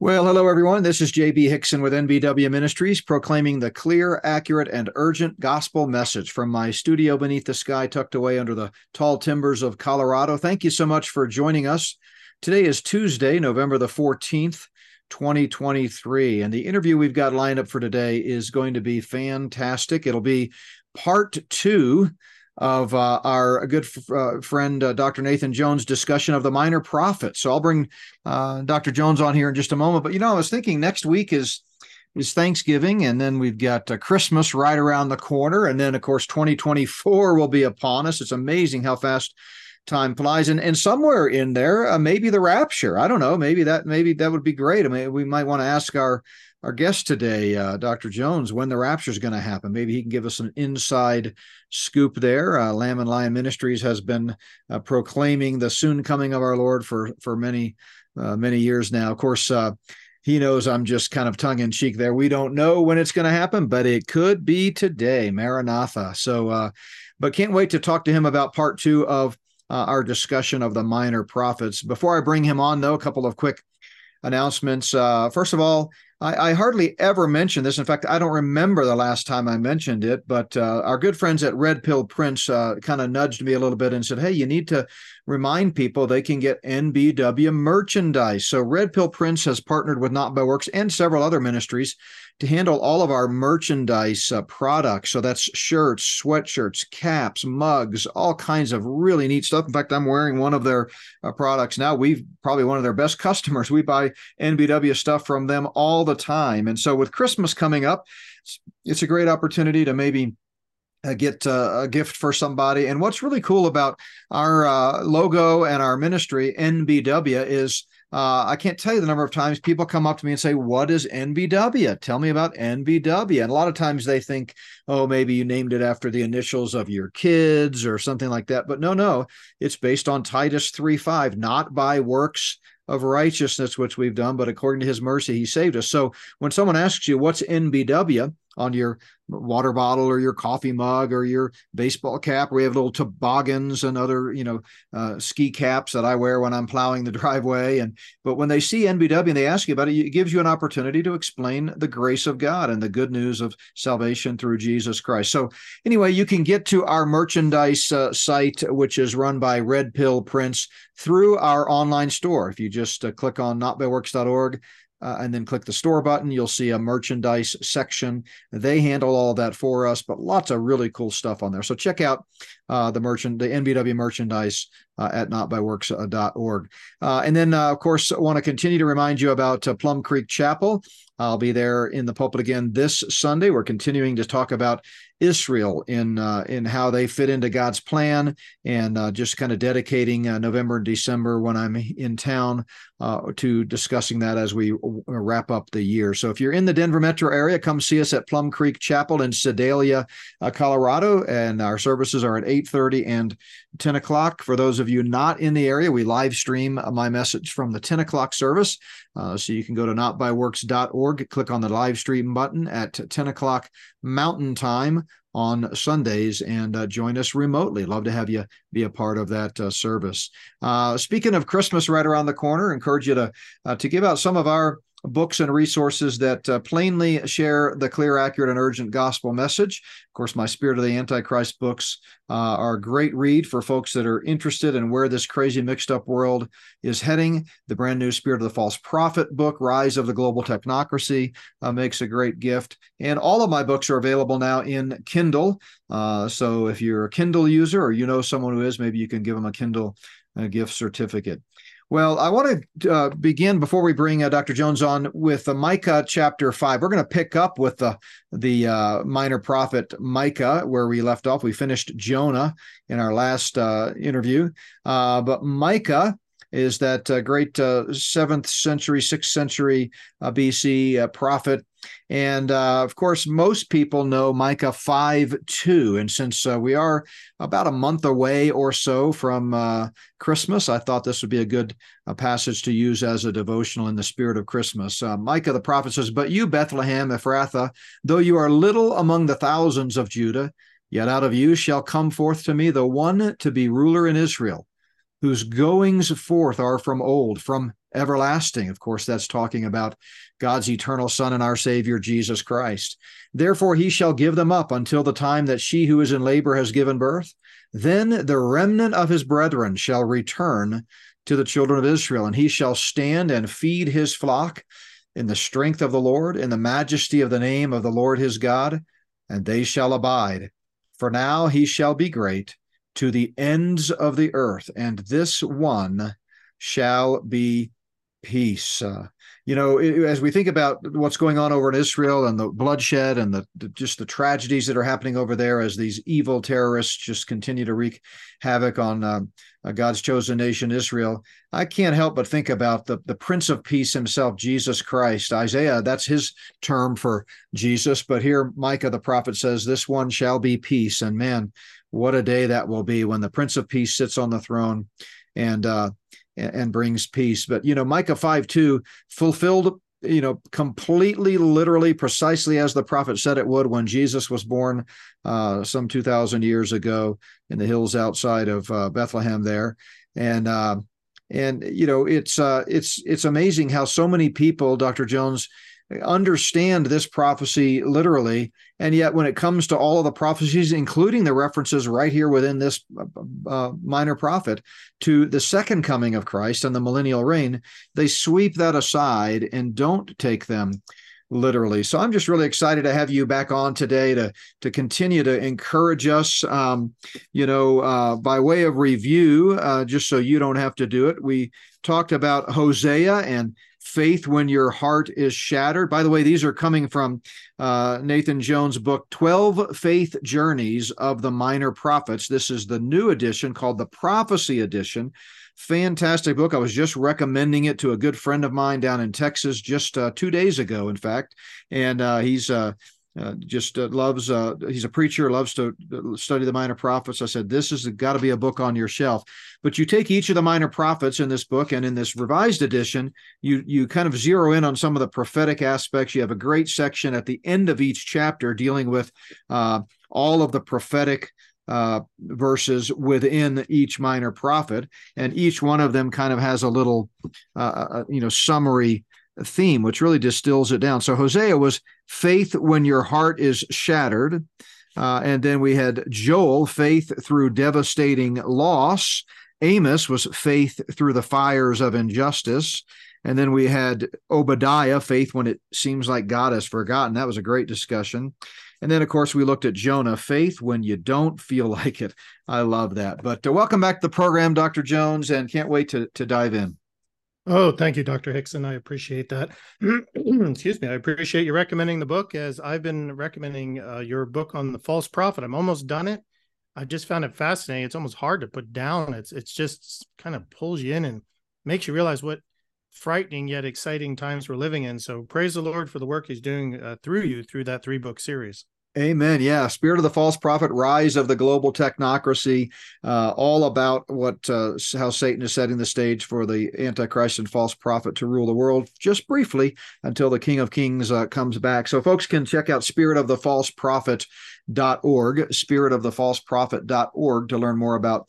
Well, hello, everyone. This is JB Hixson with NBW Ministries, proclaiming the clear, accurate, and urgent gospel message from my studio beneath the sky, tucked away under the tall timbers of Colorado. Thank you so much for joining us. Today is Tuesday, November the 14th, 2023. And the interview we've got lined up for today is going to be fantastic. It'll be part two of uh, our good f- uh, friend uh, Dr. Nathan Jones' discussion of the minor prophets. So I'll bring uh, Dr. Jones on here in just a moment. But you know, I was thinking next week is is Thanksgiving, and then we've got uh, Christmas right around the corner, and then of course 2024 will be upon us. It's amazing how fast time flies and and somewhere in there uh, maybe the rapture i don't know maybe that maybe that would be great i mean we might want to ask our our guest today, uh, Dr. Jones, when the rapture is going to happen. Maybe he can give us an inside scoop there. Uh, Lamb and Lion Ministries has been uh, proclaiming the soon coming of our Lord for for many uh, many years now. Of course, uh, he knows I'm just kind of tongue in cheek there. We don't know when it's going to happen, but it could be today, Maranatha. So, uh, but can't wait to talk to him about part two of our discussion of the minor prophets. Before I bring him on, though, a couple of quick announcements. first of all, I, I, hardly ever mention this. In fact, I don't remember the last time I mentioned it, but uh, our good friends at Red Pill Prints uh, kind of nudged me a little bit and said, hey, you need to remind people they can get NBW merchandise. So Red Pill Prints has partnered with Not by Works and several other ministries to handle all of our merchandise uh, products. So that's shirts, sweatshirts, caps, mugs, all kinds of really neat stuff. In fact, I'm wearing one of their uh, products now. We've probably one of their best customers. We buy NBW stuff from them all the time. And so with Christmas coming up, it's a great opportunity to maybe uh, get uh, a gift for somebody. And what's really cool about our uh, logo and our ministry, NBW, is uh, I can't tell you the number of times people come up to me and say, What is NBW? Tell me about NBW. And a lot of times they think, Oh, maybe you named it after the initials of your kids or something like that. But no, no, it's based on Titus 3 5, not by works of righteousness, which we've done, but according to his mercy, he saved us. So when someone asks you, What's NBW? On your water bottle or your coffee mug or your baseball cap. We have little toboggans and other, you know, uh, ski caps that I wear when I'm plowing the driveway. And but when they see NBW and they ask you about it, it gives you an opportunity to explain the grace of God and the good news of salvation through Jesus Christ. So anyway, you can get to our merchandise uh, site, which is run by Red Pill Prints, through our online store. If you just uh, click on notbyworks.org uh, and then click the store button. You'll see a merchandise section. They handle all that for us, but lots of really cool stuff on there. So check out uh, the merchant, the NBW merchandise uh, at notbyworks.org. Uh, and then, uh, of course, I want to continue to remind you about uh, Plum Creek Chapel. I'll be there in the pulpit again this Sunday. We're continuing to talk about Israel in uh, in how they fit into God's plan, and uh, just kind of dedicating uh, November and December when I'm in town uh, to discussing that as we wrap up the year. So if you're in the Denver metro area, come see us at Plum Creek Chapel in Sedalia, uh, Colorado, and our services are at 8:30 and 10 o'clock. For those of you not in the area, we live stream my message from the 10 o'clock service. Uh, so you can go to notbyworks.org, click on the live stream button at 10 o'clock Mountain Time on Sundays and uh, join us remotely. Love to have you be a part of that uh, service. Uh, speaking of Christmas right around the corner, encourage you to uh, to give out some of our books and resources that uh, plainly share the clear, accurate, and urgent gospel message. Of course, my Spirit of the Antichrist books uh, are a great read for folks that are interested in where this crazy, mixed up world is heading. The brand new Spirit of the False Prophet book, Rise of the Global Technocracy, uh, makes a great gift. And all of my books are available now in Kindle. Uh, so if you're a Kindle user or you know someone who is, maybe you can give them a Kindle uh, gift certificate. Well, I want to uh, begin before we bring uh, Dr. Jones on with uh, Micah chapter five. We're going to pick up with the the uh, minor prophet Micah where we left off. We finished Jonah in our last uh, interview, uh, but Micah is that great seventh century, sixth century BC prophet and uh, of course, most people know Micah 5 2. And since uh, we are about a month away or so from uh, Christmas, I thought this would be a good uh, passage to use as a devotional in the spirit of Christmas. Uh, Micah the prophet says, But you, Bethlehem Ephrathah, though you are little among the thousands of Judah, yet out of you shall come forth to me the one to be ruler in Israel, whose goings forth are from old, from everlasting. Of course, that's talking about God's eternal Son and our Savior, Jesus Christ. Therefore, he shall give them up until the time that she who is in labor has given birth. Then the remnant of his brethren shall return to the children of Israel, and he shall stand and feed his flock in the strength of the Lord, in the majesty of the name of the Lord his God, and they shall abide. For now he shall be great to the ends of the earth, and this one shall be peace. Uh, you know, as we think about what's going on over in Israel and the bloodshed and the, the, just the tragedies that are happening over there as these evil terrorists just continue to wreak havoc on uh, uh, God's chosen nation, Israel, I can't help but think about the, the Prince of Peace himself, Jesus Christ. Isaiah, that's his term for Jesus. But here, Micah the prophet says, This one shall be peace. And man, what a day that will be when the Prince of Peace sits on the throne and uh, and brings peace. But you know, Micah 5 2 fulfilled, you know, completely, literally, precisely as the prophet said it would when Jesus was born uh, some 2,000 years ago in the hills outside of uh, Bethlehem there. And uh, and you know, it's uh, it's it's amazing how so many people, Dr. Jones, understand this prophecy literally. And yet, when it comes to all of the prophecies, including the references right here within this uh, uh, minor prophet to the second coming of Christ and the millennial reign, they sweep that aside and don't take them literally. So I'm just really excited to have you back on today to to continue to encourage us. Um, you know, uh, by way of review, uh, just so you don't have to do it, we talked about Hosea and faith when your heart is shattered. By the way, these are coming from uh, Nathan Jones' book, 12 Faith Journeys of the Minor Prophets. This is the new edition called the Prophecy Edition. Fantastic book. I was just recommending it to a good friend of mine down in Texas just uh, two days ago, in fact. And uh, he's uh, just uh, loves uh, he's a preacher loves to uh, study the minor prophets. I said this has got to be a book on your shelf. But you take each of the minor prophets in this book and in this revised edition you you kind of zero in on some of the prophetic aspects. You have a great section at the end of each chapter dealing with uh, all of the prophetic verses within each minor prophet, and each one of them kind of has a little, you know, summary theme, which really distills it down. So Hosea was faith when your heart is shattered. Uh, and then we had Joel, faith through devastating loss. Amos was faith through the fires of injustice. And then we had Obadiah, faith when it seems like God has forgotten. That was a great discussion. And then, of course, we looked at Jonah, faith when you don't feel like it. I love that. But uh, welcome back to the program, Dr. Jones, and can't wait to, to dive in. Oh, thank you, Dr. Hixson. I appreciate that. Excuse me. I appreciate you recommending the book as I've been recommending uh, your book on the false prophet. I'm almost done it. I just found it fascinating. It's almost hard to put down. It's it's just kind of pulls you in and makes you realize what frightening yet exciting times we're living in. So praise the Lord for the work he's doing uh, through you through that three book series. Amen. Yeah. Spirit of the False Prophet, Rise of the Global Technocracy, uh, all about what uh, how Satan is setting the stage for the Antichrist and false prophet to rule the world, just briefly until the King of Kings uh, comes back. So folks can check out Spirit of the False Prophet.org, spiritofthefalseprophet.org to learn more about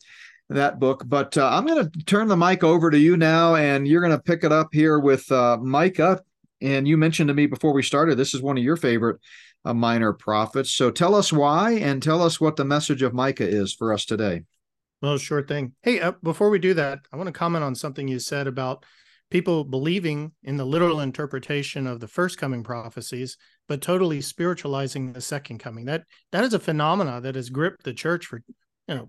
that book. But uh, I'm going to turn the mic over to you now, and you're going to pick it up here with uh, Micah. And you mentioned to me before we started, this is one of your favorite a minor prophet. So tell us why and tell us what the message of Micah is for us today. Well, sure thing. Hey, uh, before we do that, I want to comment on something you said about people believing in the literal interpretation of the first coming prophecies, but totally spiritualizing the second coming. That that is a phenomena that has gripped the church for you know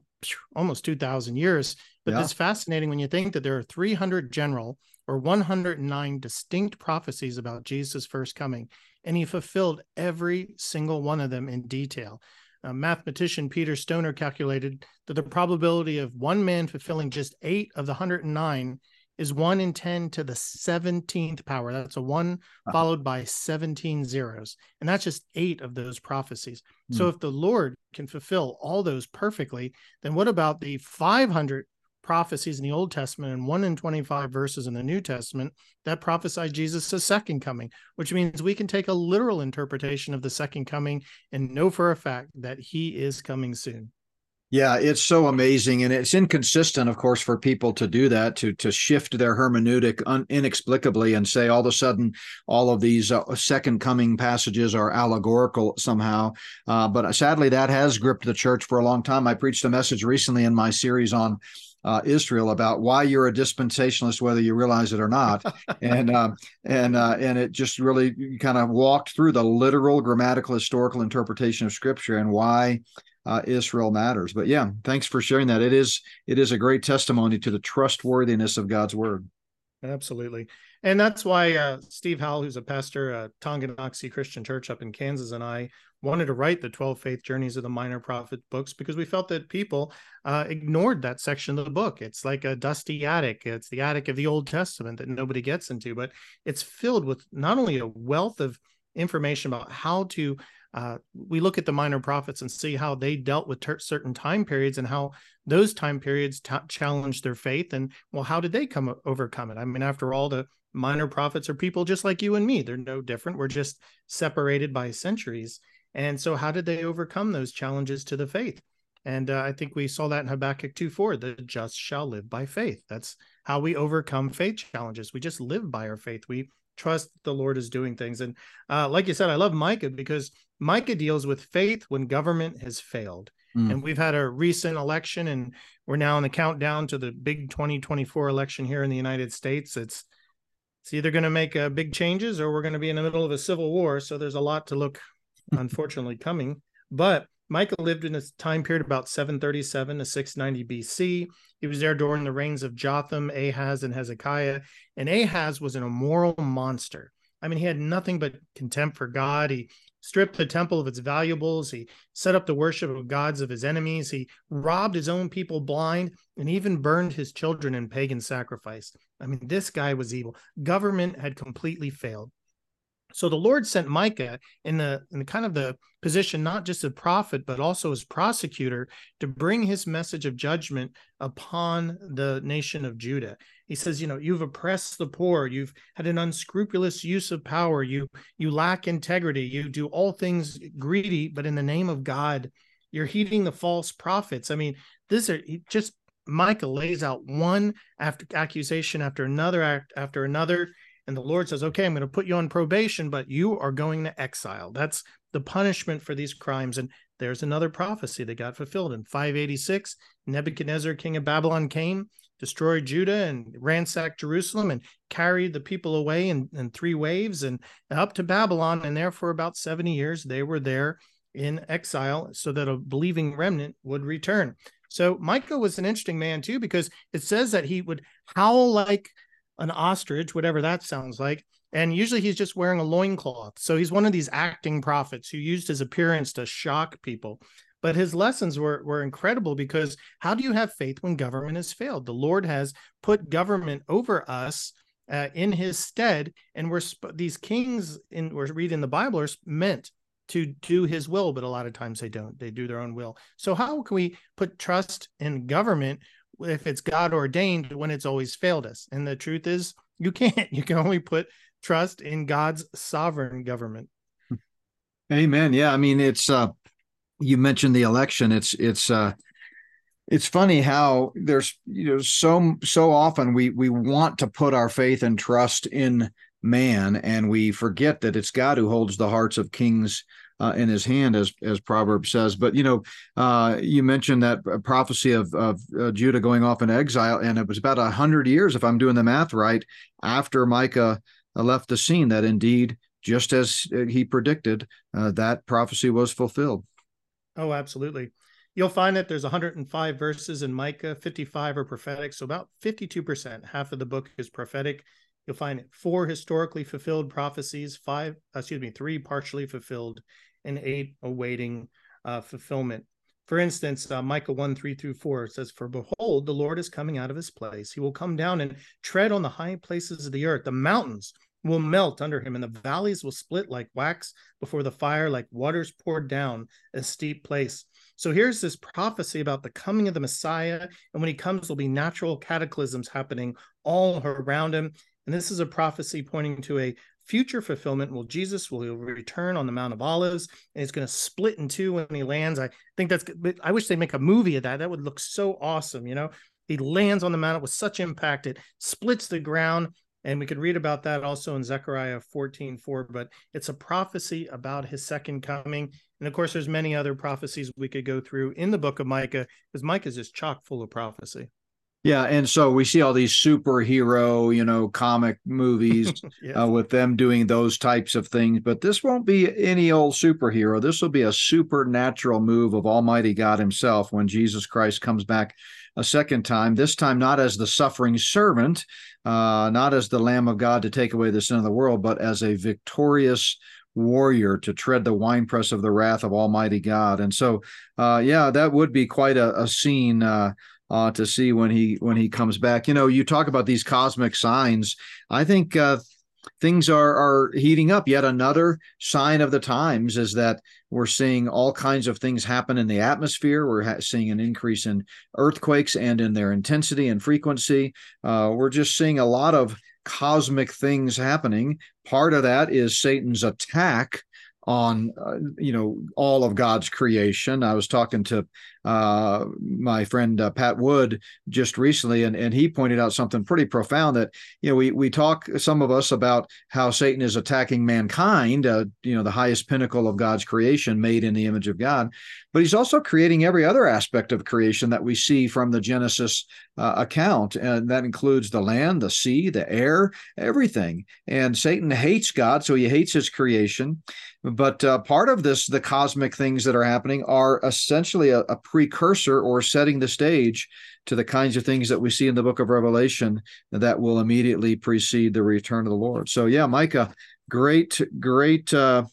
almost 2000 years but yeah. it's fascinating when you think that there are 300 general or 109 distinct prophecies about jesus first coming and he fulfilled every single one of them in detail. Uh, mathematician Peter Stoner calculated that the probability of one man fulfilling just eight of the 109 is one in 10 to the 17th power. That's a one followed by 17 zeros. And that's just eight of those prophecies. Mm. So if the Lord can fulfill all those perfectly, then what about the 500 prophecies in the Old Testament and one in 25 verses in the New Testament that prophesy Jesus' second coming, which means we can take a literal interpretation of the second coming and know for a fact that he is coming soon. Yeah, it's so amazing, and it's inconsistent, of course, for people to do that to to shift their hermeneutic un- inexplicably and say all of a sudden all of these uh, second coming passages are allegorical somehow. Uh, but sadly, that has gripped the church for a long time. I preached a message recently in my series on uh, Israel about why you're a dispensationalist, whether you realize it or not, and uh, and uh, and it just really kind of walked through the literal, grammatical, historical interpretation of Scripture and why uh, Israel matters. But yeah, thanks for sharing that. It is it is a great testimony to the trustworthiness of God's word. Absolutely. And that's why uh, Steve Howell, who's a pastor at Tonganoxie Christian Church up in Kansas, and I wanted to write the 12 Faith Journeys of the Minor Prophet books because we felt that people uh, ignored that section of the book. It's like a dusty attic. It's the attic of the Old Testament that nobody gets into, but it's filled with not only a wealth of information about how to uh, we look at the minor prophets and see how they dealt with ter- certain time periods and how those time periods t- challenged their faith and well how did they come overcome it i mean after all the minor prophets are people just like you and me. They're no different. We're just separated by centuries. And so how did they overcome those challenges to the faith? And uh, i think we saw that in habakkuk 2 4 the just shall live by faith. That's how we overcome faith challenges. We just live by our faith. We trust the lord is doing things. And uh, like you said i love micah because Micah deals with faith when government has failed. Mm. And we've had a recent election, and we're now in the countdown to the big 2024 election here in the United States. It's it's either going to make uh, big changes or we're going to be in the middle of a civil war. So there's a lot to look, unfortunately, coming. But Micah lived in a time period about 737 to 690 BC. He was there during the reigns of Jotham, Ahaz, and Hezekiah. And Ahaz was an immoral monster. I mean, he had nothing but contempt for God. He stripped the temple of its valuables. He set up the worship of gods of his enemies. He robbed his own people blind and even burned his children in pagan sacrifice. I mean, this guy was evil. Government had completely failed. So the Lord sent Micah in the in the kind of the position not just as prophet but also as prosecutor to bring his message of judgment upon the nation of Judah. He says, you know, you've oppressed the poor, you've had an unscrupulous use of power, you you lack integrity, you do all things greedy, but in the name of God, you're heeding the false prophets. I mean, this are just Micah lays out one after accusation after another act after another and the Lord says, okay, I'm going to put you on probation, but you are going to exile. That's the punishment for these crimes. And there's another prophecy that got fulfilled in 586. Nebuchadnezzar, king of Babylon, came, destroyed Judah, and ransacked Jerusalem and carried the people away in, in three waves and up to Babylon. And there for about 70 years, they were there in exile so that a believing remnant would return. So Micah was an interesting man too, because it says that he would howl like an ostrich, whatever that sounds like. And usually he's just wearing a loincloth. So he's one of these acting prophets who used his appearance to shock people. But his lessons were, were incredible because how do you have faith when government has failed? The Lord has put government over us uh, in his stead. And we're these kings in we're reading the Bible are meant to do his will, but a lot of times they don't. They do their own will. So how can we put trust in government if it's God ordained when it's always failed us. And the truth is, you can't. You can only put trust in God's sovereign government. Amen. Yeah, I mean, it's uh, you mentioned the election. It's it's uh, it's funny how there's you know so so often we we want to put our faith and trust in man, and we forget that it's God who holds the hearts of kings uh, in his hand, as as Proverbs says. But you know, uh, you mentioned that prophecy of of uh, Judah going off in exile, and it was about a hundred years, if I'm doing the math right, after Micah uh, left the scene. That indeed, just as uh, he predicted, uh, that prophecy was fulfilled. Oh, absolutely. You'll find that there's 105 verses in Micah, 55 are prophetic, so about 52%, half of the book is prophetic. You'll find four historically fulfilled prophecies, five, excuse me, three partially fulfilled, and eight awaiting uh, fulfillment. For instance, uh, Micah 1 3 through 4 says, For behold, the Lord is coming out of his place. He will come down and tread on the high places of the earth. The mountains will melt under him, and the valleys will split like wax before the fire, like waters poured down a steep place. So here's this prophecy about the coming of the Messiah. And when he comes, there'll be natural cataclysms happening all around him. And this is a prophecy pointing to a future fulfillment. Well, Jesus will return on the Mount of Olives and it's going to split in two when he lands. I think that's, I wish they make a movie of that. That would look so awesome. You know, he lands on the mountain with such impact, it splits the ground. And we could read about that also in Zechariah 14 4, but it's a prophecy about his second coming. And of course, there's many other prophecies we could go through in the book of Micah, because Micah is just chock full of prophecy. Yeah, and so we see all these superhero, you know, comic movies yes. uh, with them doing those types of things. But this won't be any old superhero. This will be a supernatural move of Almighty God Himself when Jesus Christ comes back a second time. This time, not as the suffering servant, uh, not as the Lamb of God to take away the sin of the world, but as a victorious warrior to tread the winepress of the wrath of Almighty God. And so, uh, yeah, that would be quite a, a scene uh, uh, to see when he when he comes back. You know, you talk about these cosmic signs. I think uh, things are are heating up. Yet another sign of the times is that we're seeing all kinds of things happen in the atmosphere. We're ha- seeing an increase in earthquakes and in their intensity and frequency. Uh, we're just seeing a lot of cosmic things happening. Part of that is Satan's attack on uh, you know all of God's creation. I was talking to uh, my friend uh, Pat Wood just recently, and, and he pointed out something pretty profound that you know we we talk some of us about how Satan is attacking mankind, uh, you know the highest pinnacle of God's creation, made in the image of God, but he's also creating every other aspect of creation that we see from the Genesis uh, account, and that includes the land, the sea, the air, everything. And Satan hates God, so he hates his creation. But uh, part of this, the cosmic things that are happening, are essentially a, a precursor or setting the stage to the kinds of things that we see in the book of Revelation that will immediately precede the return of the Lord. So, yeah, Micah, great, great, uh,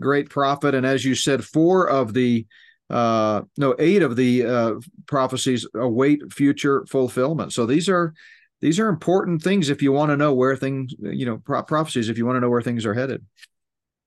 great prophet. And as you said, four of the uh, no, eight of the uh, prophecies await future fulfillment. So these are these are important things if you want to know where things, you know, pro- prophecies if you want to know where things are headed.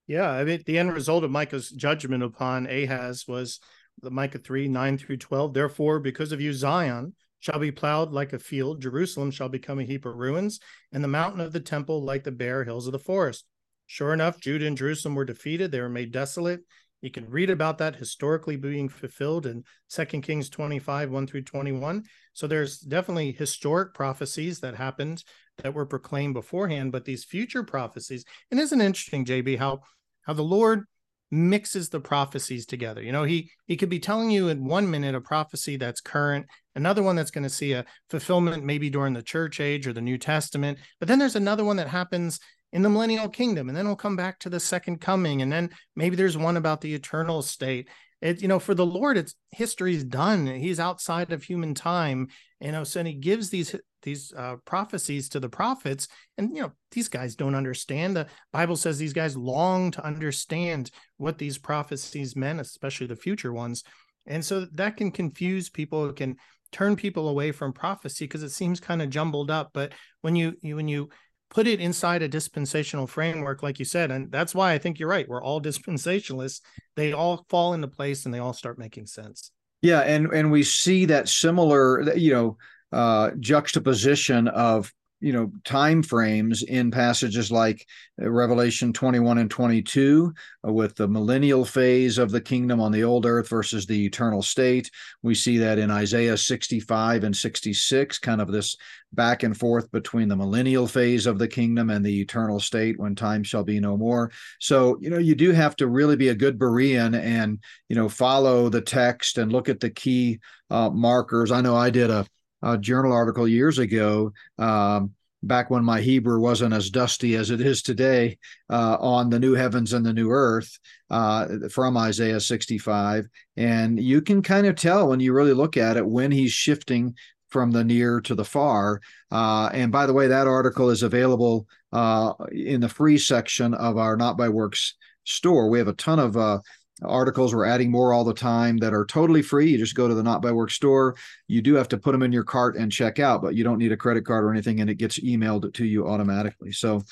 Yeah, I mean, the end result of Micah's judgment upon Ahaz was the Micah 3 9 through 12. Therefore, because of you, Zion shall be plowed like a field, Jerusalem shall become a heap of ruins, and the mountain of the temple like the bare hills of the forest. Sure enough, Judah and Jerusalem were defeated, they were made desolate. You can read about that historically being fulfilled in 2 Kings 25, 1 through 21. So there's definitely historic prophecies that happened that were proclaimed beforehand, but these future prophecies, and isn't interesting, JB, how how the Lord mixes the prophecies together. You know, he he could be telling you in one minute a prophecy that's current, another one that's going to see a fulfillment maybe during the church age or the New Testament, but then there's another one that happens in the millennial kingdom and then we'll come back to the second coming and then maybe there's one about the eternal state. It you know, for the Lord it's history's done. He's outside of human time, you know, so he gives these these uh, prophecies to the prophets and you know these guys don't understand. The bible says these guys long to understand what these prophecies meant especially the future ones. And so that can confuse people it can turn people away from prophecy because it seems kind of jumbled up. But when you, you when you put it inside a dispensational framework like you said and that's why i think you're right we're all dispensationalists. They all fall into place and they all start making sense. Yeah and and we see that similar you know uh, juxtaposition of you know time frames in passages like uh, revelation 21 and 22 uh, with the millennial phase of the kingdom on the old earth versus the eternal state. We see that in isaiah 65 and 66 kind of this back and forth between the millennial phase of the kingdom and the eternal state when time shall be no more. So you know you do have to really be a good berean and you know follow the text and look at the key uh, markers. I know i did a a journal article years ago, um, back when my Hebrew wasn't as dusty as it is today, uh, on the new heavens and the new earth uh, from Isaiah 65. And you can kind of tell when you really look at it when he's shifting from the near to the far. Uh, and by the way, that article is available uh, in the free section of our Not by Works store. We have a ton of uh, articles. We're adding more all the time that are totally free. You just go to the Not by Work store. You do have to put them in your cart and check out, but you don't need a credit card or anything, and it gets emailed to you automatically. So,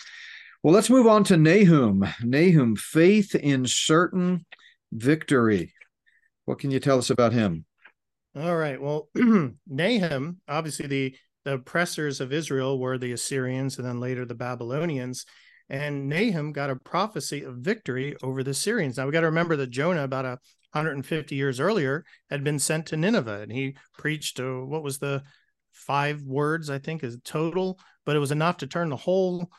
well, let's move on to Nahum. Nahum, faith in certain victory. What can you tell us about him? All right. Well, Nahum, obviously the the oppressors of Israel were the Assyrians and then later the Babylonians. And Nahum got a prophecy of victory over the Syrians. Now we got to remember that Jonah, about a 150 years earlier, had been sent to Nineveh and he preached uh, what was the five words, I think, is total, but it was enough to turn the whole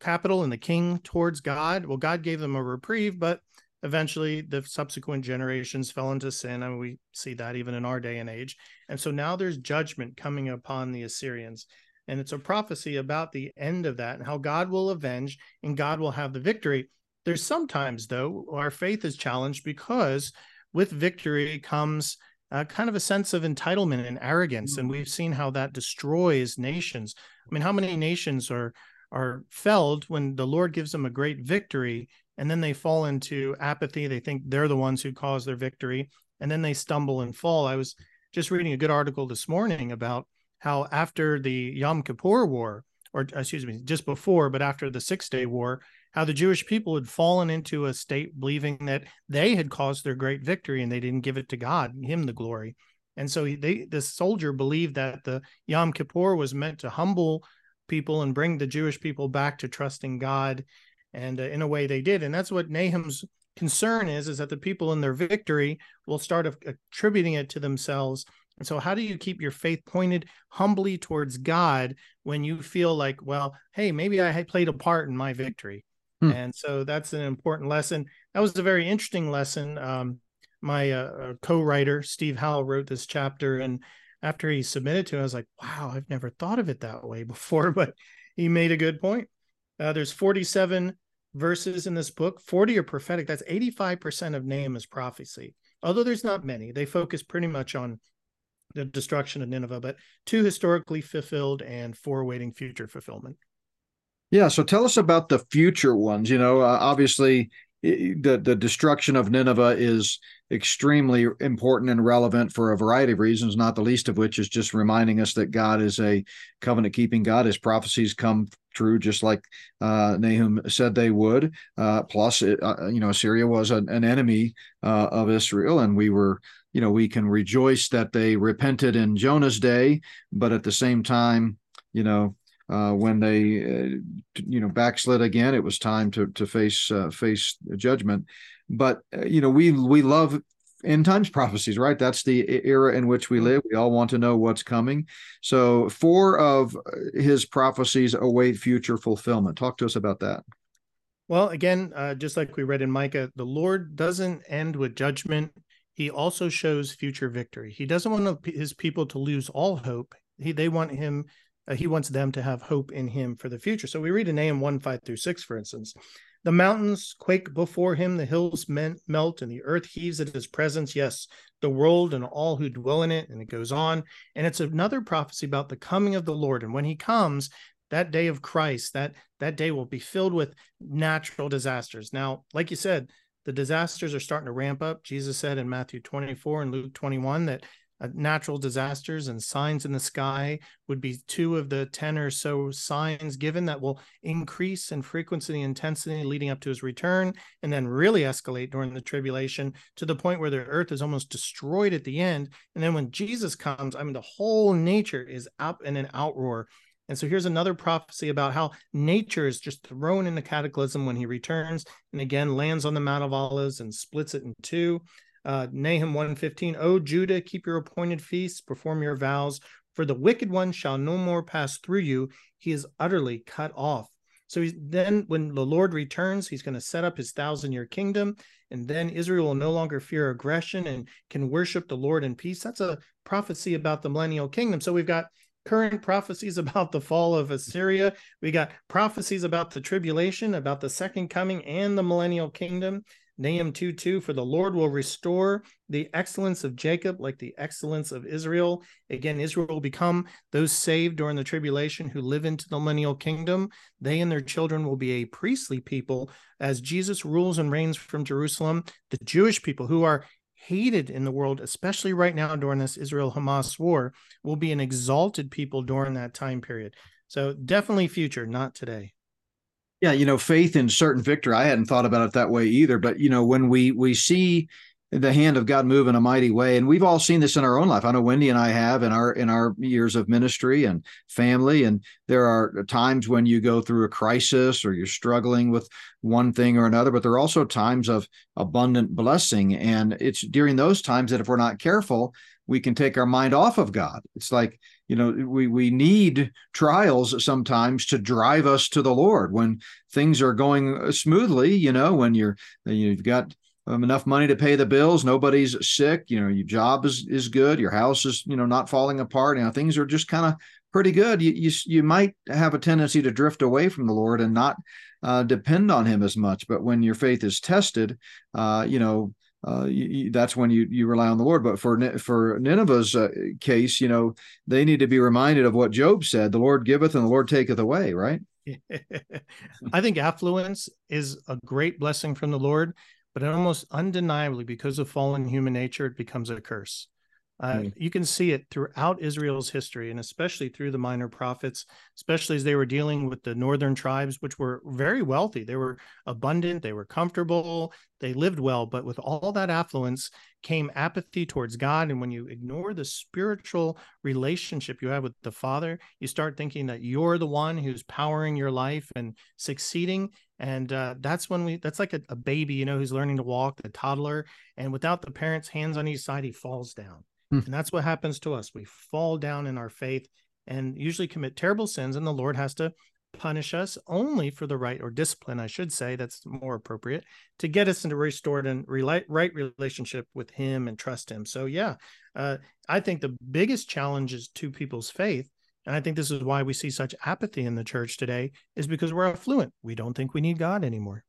capital and the king towards God. Well, God gave them a reprieve, but eventually the subsequent generations fell into sin. and we see that even in our day and age. And so now there's judgment coming upon the Assyrians. And it's a prophecy about the end of that and how God will avenge and God will have the victory. There's sometimes, though, our faith is challenged because with victory comes uh, kind of a sense of entitlement and arrogance. Mm-hmm. And we've seen how that destroys nations. I mean, how many nations are are felled when the Lord gives them a great victory, and then they fall into apathy. They think they're the ones who caused their victory, and then they stumble and fall. I was just reading a good article this morning about how after the Yom Kippur War, or excuse me, just before, but after the Six Day War, how the Jewish people had fallen into a state believing that they had caused their great victory and they didn't give it to God, Him the glory. And so they, the soldier believed that the Yom Kippur was meant to humble people and bring the Jewish people back to trusting God. And uh, in a way, they did. And that's what Nahum's concern is: is that the people in their victory will start attributing it to themselves. And so, how do you keep your faith pointed humbly towards God when you feel like, well, hey, maybe I had played a part in my victory? Hmm. And so, that's an important lesson. That was a very interesting lesson. Um, my uh, uh co-writer Steve Howell wrote this chapter, and after he submitted to it, I was like, wow, I've never thought of it that way before, but he made a good point. Uh, there's 47 verses in this book. 40 are prophetic. That's 85% of Nahum's prophecy. Although there's not many, they focus pretty much on the destruction of Nineveh, but two historically fulfilled and four awaiting future fulfillment. Yeah, so tell us about the future ones. You know, uh, obviously the the destruction of Nineveh is extremely important and relevant for a variety of reasons, not the least of which is just reminding us that God is a covenant keeping God. His prophecies come true, just like uh, Nahum said they would. Uh, plus, it, uh, you know, Assyria was an, an enemy uh, of Israel, and we were. You know, we can rejoice that they repented in Jonah's day, but at the same time, you know, uh, when they uh, you know backslid again it was time to to face uh, face judgment. But uh, you know we we love end times prophecies right? That's the era in which we live. We all want to know what's coming. So four of his prophecies await future fulfillment. Talk to us about that. Well again uh, just like we read in micah the lord doesn't end with judgment he also shows future victory he doesn't want his people to lose all hope he, they want him uh, he wants them to have hope in him for the future. So we read in Nahum 1 5 through 6, for instance. The mountains quake before him, the hills melt, and the earth heaves at his presence. Yes, the world and all who dwell in it. And it goes on. And it's another prophecy about the coming of the Lord. And when he comes, that day of Christ, that, that day will be filled with natural disasters. Now, like you said, the disasters are starting to ramp up. Jesus said in Matthew 24 and Luke 21 that uh, natural disasters and signs in the sky would be two of the 10 or so signs given that will increase in frequency and intensity leading up to his return and then really escalate during the tribulation to the point where the earth is almost destroyed at the end and then when jesus comes i mean the whole nature is up in an outroar and so here's another prophecy about how nature is just thrown in a cataclysm when he returns and again lands on the Mount of Olives and splits it in two. Uh, Nahum 115, O Judah, keep your appointed feasts, perform your vows, for the wicked one shall no more pass through you. He is utterly cut off. So then, when the Lord returns, he's going to set up his thousand year kingdom, and then Israel will no longer fear aggression and can worship the Lord in peace. That's a prophecy about the millennial kingdom. So we've got current prophecies about the fall of Assyria. We got prophecies about the tribulation, about the second coming and the millennial kingdom. Nahum 2 2 For the Lord will restore the excellence of Jacob like the excellence of Israel. Again, Israel will become those saved during the tribulation who live into the millennial kingdom. They and their children will be a priestly people as Jesus rules and reigns from Jerusalem. The Jewish people who are hated in the world, especially right now during this Israel Hamas war, will be an exalted people during that time period. So definitely future, not today. Yeah, you know, faith in certain victory. I hadn't thought about it that way either. But you know, when we we see the hand of God move in a mighty way. And we've all seen this in our own life. I know Wendy and I have in our in our years of ministry and family. And there are times when you go through a crisis or you're struggling with one thing or another, but there are also times of abundant blessing. And it's during those times that if we're not careful, we can take our mind off of God. It's like, you know, we we need trials sometimes to drive us to the Lord when things are going smoothly, you know, when you're you've got um, enough money to pay the bills. Nobody's sick. You know, your job is is good. Your house is you know not falling apart. You know, things are just kind of pretty good. You, you you might have a tendency to drift away from the Lord and not uh, depend on Him as much. But when your faith is tested, uh, you know. Uh, you, you, that's when you you rely on the Lord. But for for Nineveh's uh, case, you know they need to be reminded of what Job said: "The Lord giveth, and the Lord taketh away." Right. I think affluence is a great blessing from the Lord, but almost undeniably, because of fallen human nature, it becomes a curse. Uh, mm. You can see it throughout Israel's history, and especially through the minor prophets, especially as they were dealing with the northern tribes, which were very wealthy. They were abundant, they were comfortable, they lived well. But with all that affluence came apathy towards God. And when you ignore the spiritual relationship you have with the Father, you start thinking that you're the one who's powering your life and succeeding. And uh, that's when we, that's like a, a baby, you know, who's learning to walk, the toddler. And without the parents' hands on each side, he falls down Hmm. And that's what happens to us. We fall down in our faith and usually commit terrible sins, and the Lord has to punish us only for the right or discipline, I should say, that's more appropriate to get us into restored and right relationship with Him and trust Him. So, yeah, uh, I think the biggest challenge is to people's faith. And I think this is why we see such apathy in the church today, is because we're affluent. We don't think we need God anymore.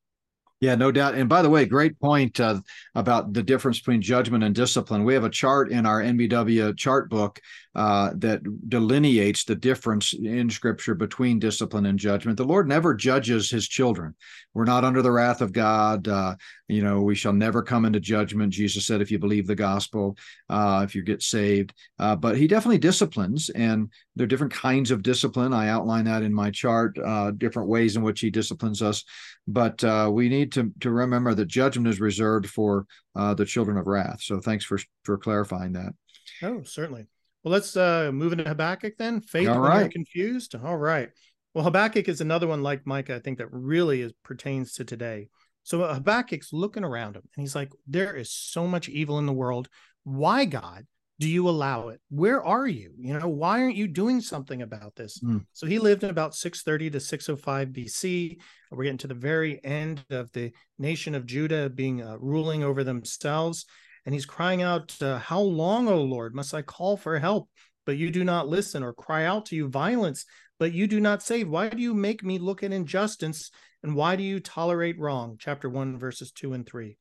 Yeah, no doubt. And by the way, great point uh, about the difference between judgment and discipline. We have a chart in our NBW chart book uh, that delineates the difference in Scripture between discipline and judgment. The Lord never judges His children. We're not under the wrath of God. Uh, you know, we shall never come into judgment. Jesus said, if you believe the gospel, uh, if you get saved. Uh, but He definitely disciplines, and there are different kinds of discipline. I outline that in my chart, uh, different ways in which He disciplines us. But we need to to remember that judgment is reserved for the children of wrath. So thanks for for clarifying that. Oh, certainly. Well, let's uh, move into Habakkuk then. Faith All right. confused. All right. Well, Habakkuk is another one like Micah, I think that really is pertains to today. So Habakkuk's looking around him and he's like, there is so much evil in the world. Why, God, do you allow it? Where are you? You know, why aren't you doing something about this? Mm. So he lived in about 630 to 605 BC. We're getting to the very end of the nation of Judah being uh, ruling over themselves and he's crying out, uh, How long, O Lord, must I call for help, but you do not listen, or cry out to you violence, but you do not save? Why do you make me look at injustice, and why do you tolerate wrong? Chapter 1, verses 2 and 3.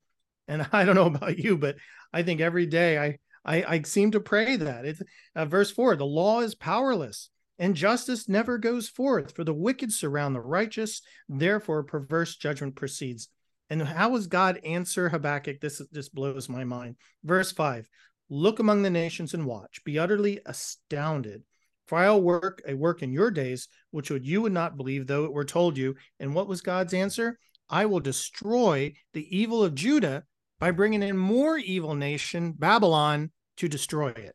And I don't know about you, but I think every day I I, I seem to pray that. It's uh, verse 4 the law is powerless and justice never goes forth, for the wicked surround the righteous, therefore perverse judgment proceeds. And how does God answer Habakkuk? This just blows my mind. Verse 5 Look among the nations and watch, be utterly astounded. For I'll work a work in your days, which would you would not believe, though it were told you. And what was God's answer? I will destroy the evil of Judah by bringing in more evil nation, Babylon, to destroy it.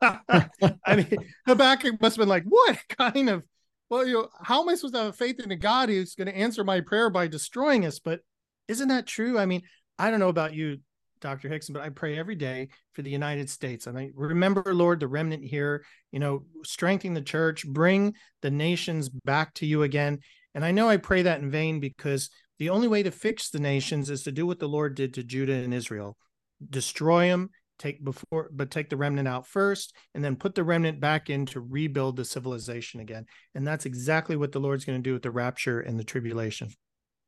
I mean, Habakkuk must have been like, what kind of, well, you know, how am I supposed to have faith in a God who's going to answer my prayer by destroying us? But isn't that true? I mean, I don't know about you, Dr. Hixson, but I pray every day for the United States. And I remember, Lord, the remnant here, you know, strengthen the church, bring the nations back to you again. And I know I pray that in vain because the only way to fix the nations is to do what the Lord did to Judah and Israel destroy them take before but take the remnant out first and then put the remnant back in to rebuild the civilization again and that's exactly what the lord's going to do with the rapture and the tribulation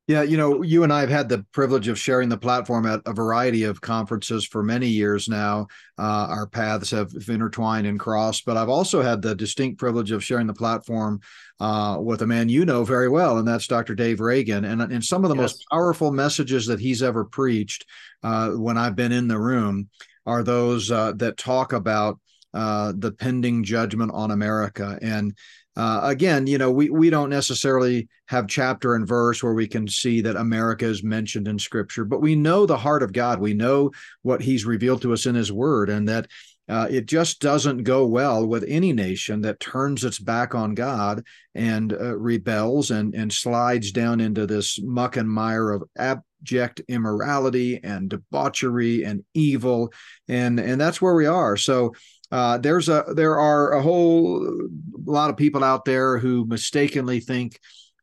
yeah, you know, you and I have had the privilege of sharing the platform at a variety of conferences for many years now. Uh, our paths have intertwined and crossed, but I've also had the distinct privilege of sharing the platform uh, with a man you know very well, and that's Dr. Dave Reagan. And, and some of the yes. most powerful messages that he's ever preached uh, when I've been in the room are those uh, that talk about uh, the pending judgment on America. And uh, again, you know, we we don't necessarily have chapter and verse where we can see that America is mentioned in Scripture, but we know the heart of God. We know what He's revealed to us in His Word, and that uh, it just doesn't go well with any nation that turns its back on God and uh, rebels and and slides down into this muck and mire of abject immorality and debauchery and evil, and and that's where we are. So uh, there's a there are a whole lot of people out there who mistakenly think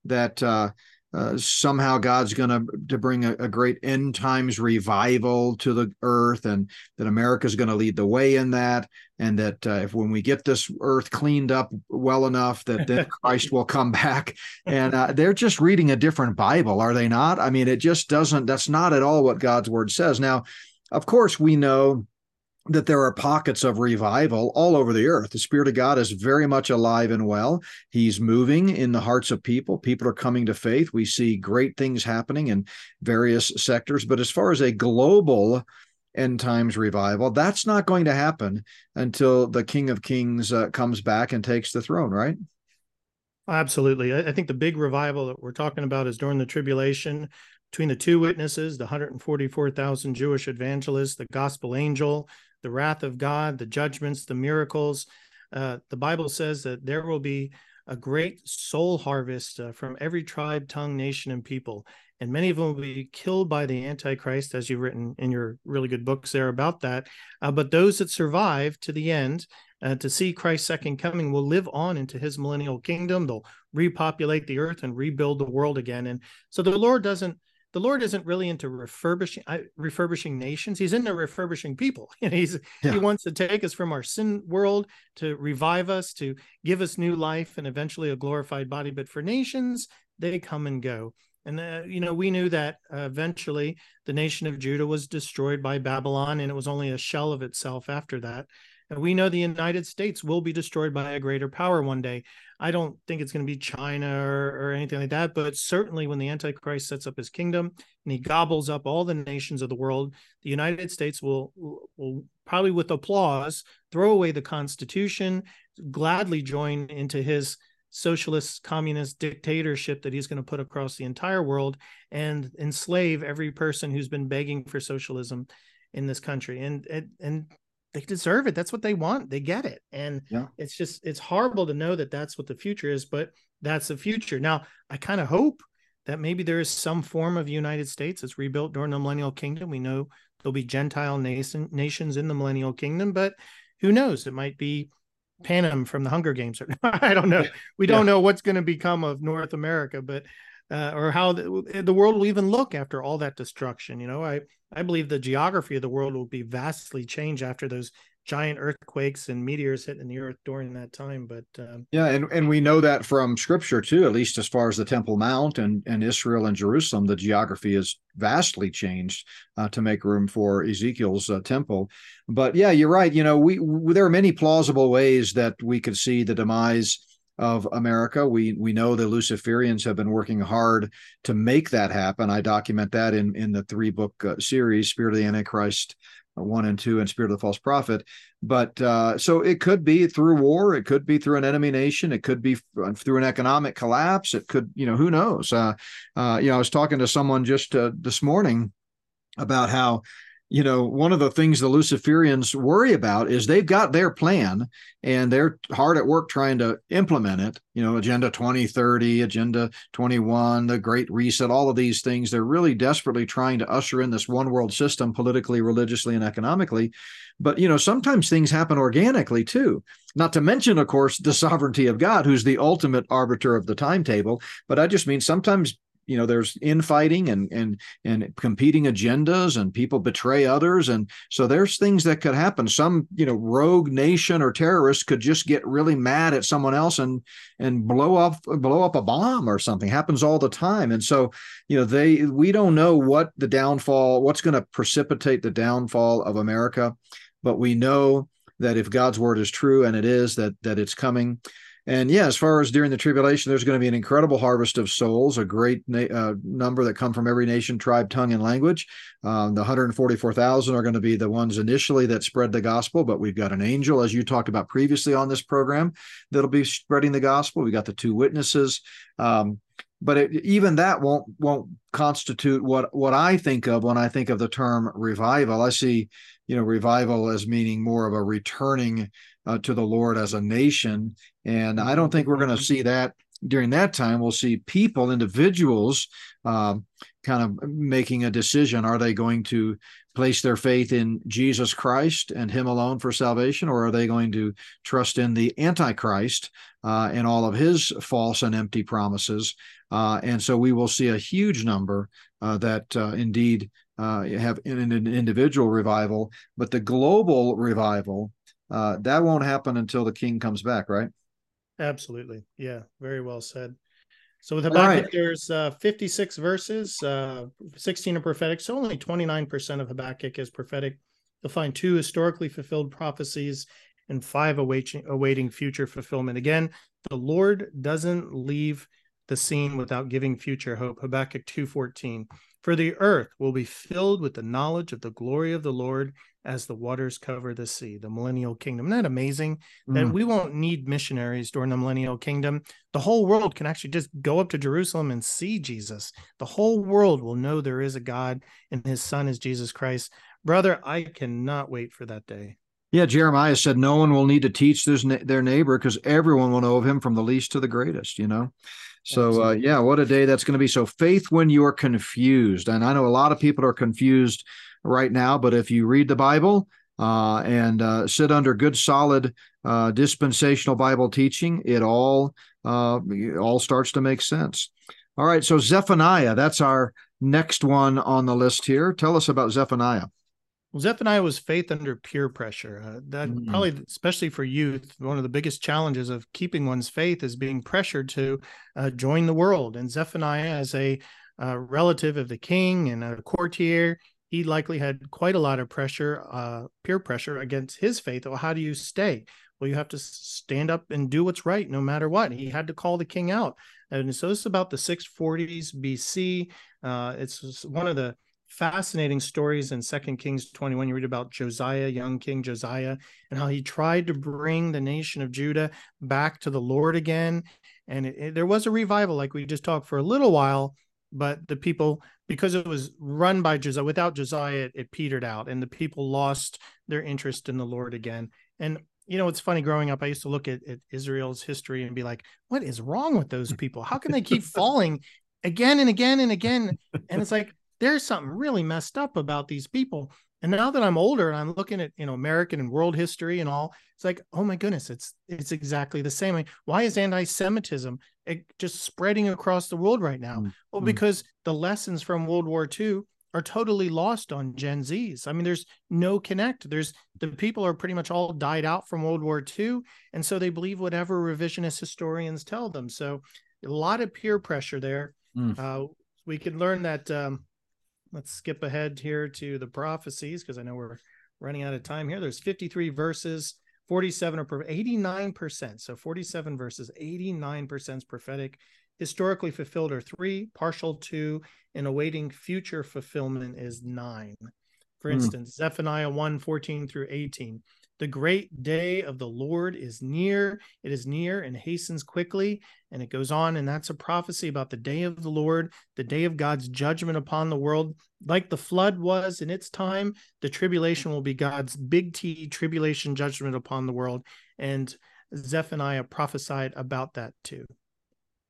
that uh, uh, somehow God's going to to bring a, a, great end times revival to the earth, and that America's going to lead the way in that, and that uh, if when we get this earth cleaned up well enough, that then Christ will come back. And uh, they're just reading a different Bible, are they not? I mean, it just doesn't. That's not at all what God's word says. Now, of course, we know that there are pockets of revival all over the earth. The Spirit of God is very much alive and well. He's moving in the hearts of people. People are coming to faith. We see great things happening in various sectors. But as far as a global end times revival, that's not going to happen until the King of Kings uh, comes back and takes the throne, right? Absolutely. I think the big revival that we're talking about is during the tribulation between the two witnesses, the 144,000 Jewish evangelists, the gospel angel, the wrath of God, the judgments, the miracles. Uh, the Bible says that there will be a great soul harvest uh, from every tribe, tongue, nation, and people. And many of them will be killed by the Antichrist, as you've written in your really good books there about that. Uh, but those that survive to the end, uh, to see Christ's second coming, will live on into his millennial kingdom. They'll repopulate the earth and rebuild the world again. And so the Lord doesn't the Lord isn't really into refurbishing refurbishing nations. He's into refurbishing people. he's yeah. he wants to take us from our sin world to revive us, to give us new life and eventually a glorified body. But for nations, they come and go. And uh, you know, we knew that uh, eventually the nation of Judah was destroyed by Babylon, and it was only a shell of itself after that. We know the United States will be destroyed by a greater power one day. I don't think it's going to be China or, or, anything like that, but certainly when the Antichrist sets up his kingdom and he gobbles up all the nations of the world, the United States will, will probably with applause throw away the Constitution, gladly join into his socialist communist dictatorship that he's going to put across the entire world and enslave every person who's been begging for socialism in this country and and, and they deserve it. That's what they want. They get it. And yeah. it's just, it's horrible to know that that's what the future is, but that's the future. Now, I kind of hope that maybe there is some form of United States that's rebuilt during the millennial kingdom. We know there'll be Gentile nation, nations in the millennial kingdom, but who knows? It might be Panem from the Hunger Games. Or, I don't know. We don't yeah. know what's going to become of North America, but uh, or how the, the world will even look after all that destruction. You know, I I believe the geography of the world will be vastly changed after those giant earthquakes and meteors hitting the earth during that time. But um, yeah, and, and we know that from scripture too, at least as far as the Temple Mount and, and Israel and Jerusalem, the geography is vastly changed uh, to make room for Ezekiel's uh, temple. But yeah, you're right. You know, we, we there are many plausible ways that we could see the demise of America. We we know the Luciferians have been working hard to make that happen. I document that in in the three book uh, series, Spirit of the Antichrist uh, one and two, and Spirit of the False Prophet. But uh, so it could be through war, it could be through an enemy nation, it could be uh, through an economic collapse. It could, you know, who knows? Uh, uh, you know, I was talking to someone just this morning about how you know, one of the things the Luciferians worry about is they've got their plan and they're hard at work trying to implement it. You know, Agenda 2030, Agenda 21, the Great Reset, all of these things. They're really desperately trying to usher in this one world system politically, religiously, and economically. But, you know, sometimes things happen organically too. Not to mention, of course, the sovereignty of God, who's the ultimate arbiter of the timetable. But I just mean sometimes you know there's infighting and and and competing agendas and people betray others. And so there's things that could happen. Some you know rogue nation or terrorist could just get really mad at someone else and and blow up blow up a bomb or something. Happens all the time. And so you know they we don't know what the downfall what's going to precipitate the downfall of america but we know that if god's word is true and it is that that it's coming and yeah, as far as during the tribulation, there's going to be an incredible harvest of souls, a great na- uh, number that come from every nation, tribe, tongue, and language. Um, the 144,000 are going to be the ones initially that spread the gospel, but we've got an angel, as you talked about previously on this program, that'll be spreading the gospel. We got the two witnesses. Um, but it, even that won't won't constitute what what I think of when I think of the term revival. I see, you know, revival as meaning more of a returning uh, to the Lord as a nation. And I don't think we're going to see that during that time. We'll see people, individuals, um, kind of making a decision. Are they going to place their faith in Jesus Christ and Him alone for salvation, or are they going to trust in the Antichrist uh, and all of his false and empty promises? Uh, and so we will see a huge number uh, that uh, indeed uh, have an, an individual revival, but the global revival uh, that won't happen until the king comes back, right? Absolutely. Yeah, very well said. So with Habakkuk, right. there's uh, 56 verses, uh, 16 are prophetic. So only 29% of Habakkuk is prophetic. You'll find two historically fulfilled prophecies and five awaiting, awaiting future fulfillment. Again, the Lord doesn't leave the scene without giving future hope. Habakkuk 2:14. For the earth will be filled with the knowledge of the glory of the Lord as the waters cover the sea, the millennial kingdom. Isn't that amazing? Mm. That we won't need missionaries during the millennial kingdom. The whole world can actually just go up to Jerusalem and see Jesus. The whole world will know there is a God and his son is Jesus Christ. Brother, I cannot wait for that day. Yeah, Jeremiah said no one will need to teach their neighbor because everyone will know of him from the least to the greatest, you know? So uh, yeah, what a day that's going to be. So faith when you're confused, and I know a lot of people are confused right now, but if you read the Bible uh, and uh, sit under good, solid uh, dispensational Bible teaching, it all uh, it all starts to make sense. All right, so Zephaniah, that's our next one on the list here. Tell us about Zephaniah. Well, Zephaniah was faith under peer pressure. Uh, that mm. probably, especially for youth, one of the biggest challenges of keeping one's faith is being pressured to uh, join the world. And Zephaniah, as a uh, relative of the king and a courtier, he likely had quite a lot of pressure, uh, peer pressure against his faith. Well, how do you stay? Well, you have to stand up and do what's right no matter what. He had to call the king out. And so this is about the 640s BC. Uh, it's one of the fascinating stories in Second Kings 21. You read about Josiah, young King Josiah, and how he tried to bring the nation of Judah back to the Lord again. And it, it, there was a revival, like we just talked for a little while, but the people, because it was run by Josiah, without Josiah, it, it petered out, and the people lost their interest in the Lord again. And you know, it's funny growing up, I used to look at, at Israel's history and be like, what is wrong with those people? How can they keep falling again and again and again? And it's like, there's something really messed up about these people. And now that I'm older and I'm looking at, you know, American and world history and all, it's like, oh my goodness, it's it's exactly the same. Why is anti-Semitism eh, just spreading across the world right now? Mm-hmm. Well, mm. because the lessons from World War II are totally lost on Gen Zs. I mean, there's no connect. There's the people are pretty much all died out from World War II. And so they believe whatever revisionist historians tell them. So a lot of peer pressure there. Mm. Uh, we can learn that um, let's skip ahead here to the prophecies because I know we're running out of time here. There's 53 verses, 47 are 89%. So 47 verses, 89% is prophetic. Historically fulfilled are three, partial two, and awaiting future fulfillment is nine. For mm. instance, Zephaniah 1 14 through 18. The great day of the Lord is near. It is near and hastens quickly. And it goes on, and that's a prophecy about the day of the Lord, the day of God's judgment upon the world. Like the flood was in its time, the tribulation will be God's big T tribulation judgment upon the world. And Zephaniah prophesied about that too.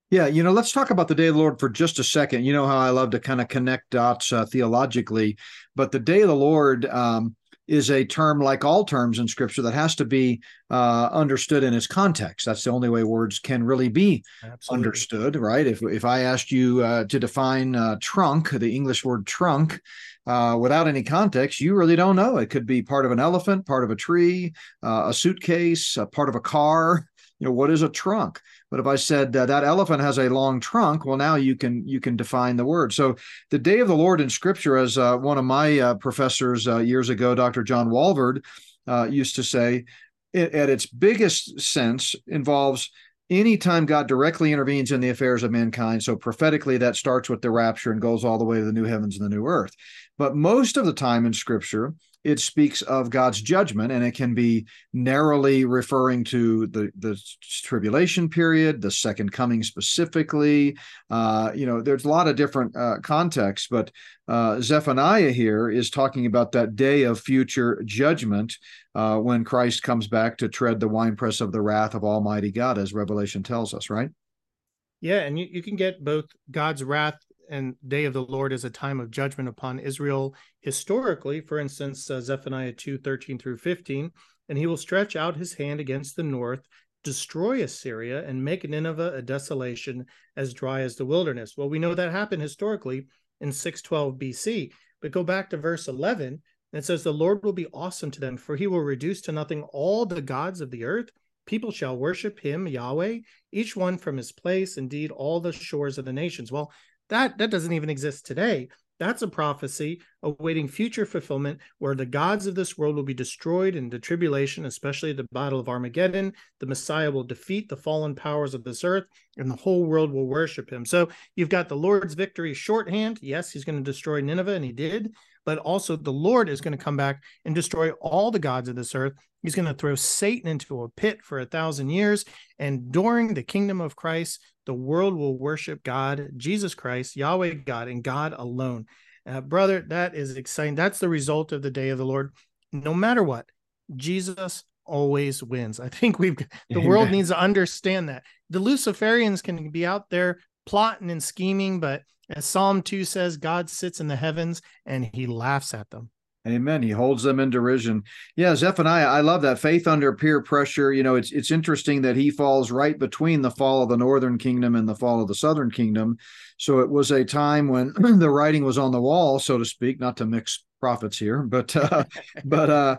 Yeah, you know, let's talk about the day of the Lord for just a second. You know how I love to kind of connect dots uh, theologically, but the day of the Lord, um, is a term like all terms in scripture that has to be uh, understood in its context. That's the only way words can really be Absolutely. understood, right? If if I asked you uh, to define uh, trunk, the English word trunk, uh, without any context, you really don't know. It could be part of an elephant, part of a tree, uh, a suitcase, a part of a car. You know, what is a trunk? But if I said uh, that elephant has a long trunk, well, now you can you can define the word. So the day of the Lord in Scripture, as uh, one of my uh, professors uh, years ago, Dr. John Walvoord, uh, used to say, it, at its biggest sense involves anytime God directly intervenes in the affairs of mankind, so prophetically that starts with the rapture and goes all the way to the new heavens and the new earth. But most of the time in Scripture, it speaks of God's judgment, and it can be narrowly referring to the the tribulation period, the second coming specifically. Uh, you know, there's a lot of different uh, contexts, but uh, Zephaniah here is talking about that day of future judgment uh, when Christ comes back to tread the winepress of the wrath of Almighty God, as Revelation tells us, right? Yeah, and you, you can get both God's wrath and day of the Lord is a time of judgment upon Israel historically. For instance, uh, Zephaniah 2 13 through 15. And he will stretch out his hand against the north, destroy Assyria, and make Nineveh a desolation as dry as the wilderness. Well, we know that happened historically in 612 BC. But go back to verse 11, and it says, The Lord will be awesome to them, for he will reduce to nothing all the gods of the earth. People shall worship him, Yahweh, each one from his place, indeed, all the shores of the nations. Well, that that doesn't even exist today that's a prophecy awaiting future fulfillment where the gods of this world will be destroyed in the tribulation, especially the battle of Armageddon. The Messiah will defeat the fallen powers of this earth and the whole world will worship him. So you've got the Lord's victory shorthand. Yes, he's going to destroy Nineveh, and he did but also the Lord is going to come back and destroy all the gods of this earth. He's going to throw Satan into a pit for a thousand years. And during the kingdom of Christ, the world will worship God, Jesus Christ, Yahweh God, and God alone. Uh, brother, that is exciting. That's the result of the day of the Lord. No matter what, Jesus always wins. I think we've the world needs to understand that. The Luciferians can be out there plotting and scheming, but as Psalm 2 says, God sits in the heavens and he laughs at them. Amen. He holds them in derision. Yeah, Zephaniah, I love that faith under peer pressure. You know, it's it's interesting that he falls right between the fall of the northern kingdom and the fall of the southern kingdom. So it was a time when the writing was on the wall, so to speak, not to mix prophets here, but uh, but uh,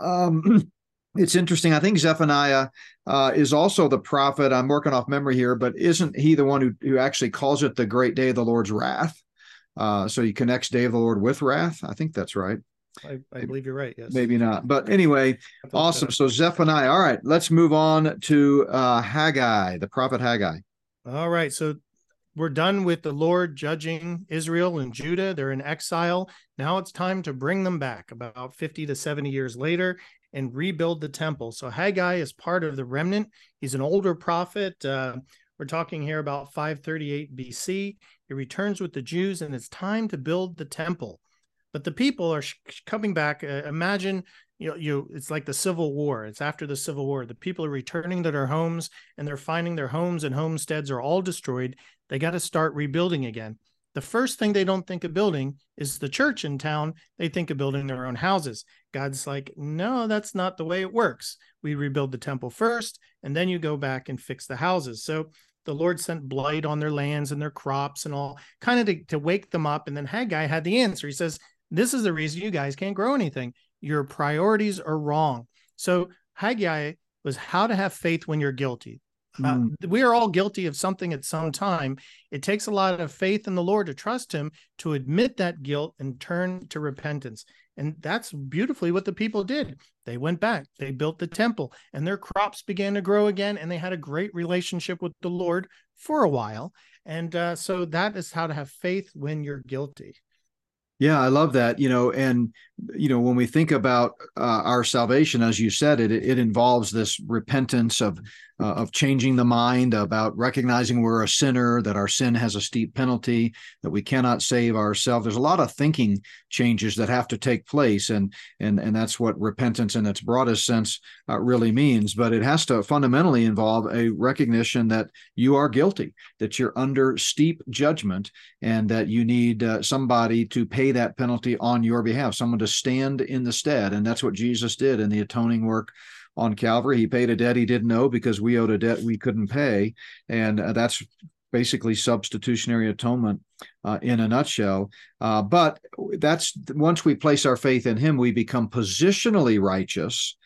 um, it's interesting. I think Zephaniah uh, is also the prophet. I'm working off memory here, but isn't he the one who, who actually calls it the great day of the Lord's wrath? Uh, so he connects day of the Lord with wrath. I think that's right. I, I believe you're right. Yes. Maybe not. But anyway, awesome. So Zephaniah. All right, let's move on to uh, Haggai, the prophet Haggai. All right. So we're done with the Lord judging Israel and Judah. They're in exile. Now it's time to bring them back about 50 to 70 years later and rebuild the temple. So Haggai is part of the remnant. He's an older prophet. Uh, we're talking here about 538 BC. He returns with the Jews, and it's time to build the temple. But the people are sh- coming back. Uh, imagine, you know, you it's like the Civil War. It's after the Civil War. The people are returning to their homes, and they're finding their homes and homesteads are all destroyed. They got to start rebuilding again the first thing they don't think of building is the church in town. They think of building their own houses. God's like, no, that's not the way it works. We rebuild the temple first, and then you go back and fix the houses. So the Lord sent blight on their lands and their crops and all, kind of to, to wake them up. And then Haggai had the answer. He says, This is the reason you guys can't grow anything. Your priorities are wrong. So Haggai was how to have faith when you're guilty. Uh, mm. we are all guilty of something at some time. It takes a lot of faith in the Lord to trust Him, to admit that guilt and turn to repentance. And that's beautifully what the people did. They went back, they built the temple, and their crops began to grow again, and they had a great relationship with the Lord for a while. And uh, so that is how to have faith when you're guilty. Yeah, I love that. You know, and you know when we think about uh, our salvation, as you said, it it involves this repentance of uh, of changing the mind about recognizing we're a sinner, that our sin has a steep penalty, that we cannot save ourselves. There's a lot of thinking changes that have to take place, and and and that's what repentance in its broadest sense uh, really means. But it has to fundamentally involve a recognition that you are guilty, that you're under steep judgment, and that you need uh, somebody to pay that penalty on your behalf, someone to stand in the stead, and that's what Jesus did in the atoning work on Calvary. He paid a debt he didn't owe because we owed a debt we couldn't pay. And uh, that's basically substitutionary atonement uh, in a nutshell. Uh, but that's once we place our faith in him, we become positionally righteous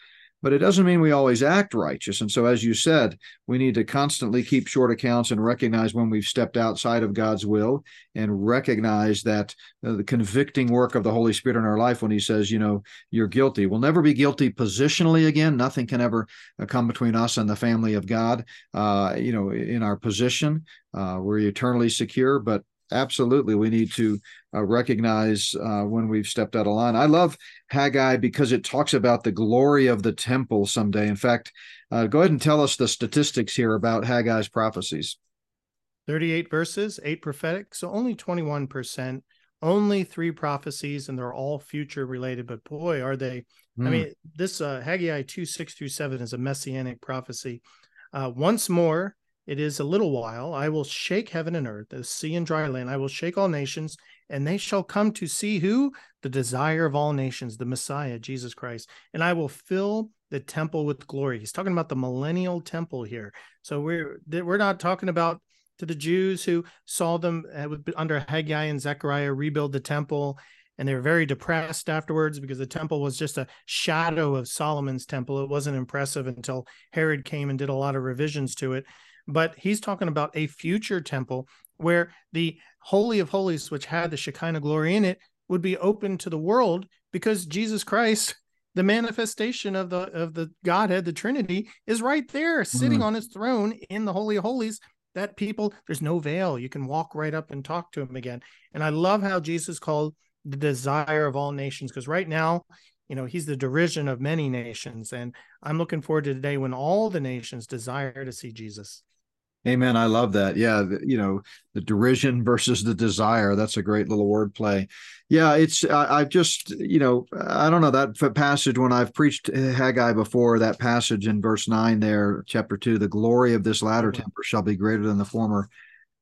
but it doesn't mean we always act righteous. And so, as you said, we need to constantly keep short accounts and recognize when we've stepped outside of God's will and recognize that uh, the convicting work of the Holy Spirit in our life when He says, you know, you're guilty. We'll never be guilty positionally again. Nothing can ever uh, come between us and the family of God, uh, you know, in our position. Uh, we're eternally secure, but absolutely. We need to uh, recognize uh, when we've stepped out of line. I love haggai because it talks about the glory of the temple someday. In fact uh, go ahead and tell us the statistics here about haggai's prophecies. 38 verses 8 prophetic so only 21% only three prophecies and they're all future related but boy are they. Mm. i hmm. mean this uh, haggai 2 6 through 7 is a messianic prophecy. Uh, once more it is a little while. I will shake heaven and earth, the sea and dry land. I will shake all nations, and they shall come to see who? The desire of all nations, the Messiah, Jesus Christ. And I will fill the temple with glory. He's talking about the millennial temple here. So we're we're not talking about to the Jews who saw them uh, under Haggai and Zechariah rebuild the temple and they were very depressed afterwards because the temple was just a shadow of Solomon's temple. It wasn't impressive until Herod came and did a lot of revisions to it but he's talking about a future temple where the Holy of Holies, which had the Shekinah glory in it, would be open to the world because Jesus Christ, the manifestation of the of the Godhead, the Trinity, is right there, sitting mm. on his throne in the Holy of Holies. That people, there's no veil. You can walk right up and talk to him again. And I love how Jesus called the desire of all nations, because right now, you know, he's the derision of many nations. And I'm looking forward to the day when all the nations desire to see Jesus. Amen. I love that. Yeah, the, you know, the derision versus the desire. That's a great little wordplay. Yeah, it's I, I, just you know I don't know that passage when I've preached Haggai before. That passage in verse nine there, chapter two, the glory of this latter mm-hmm. temper shall be greater than the former.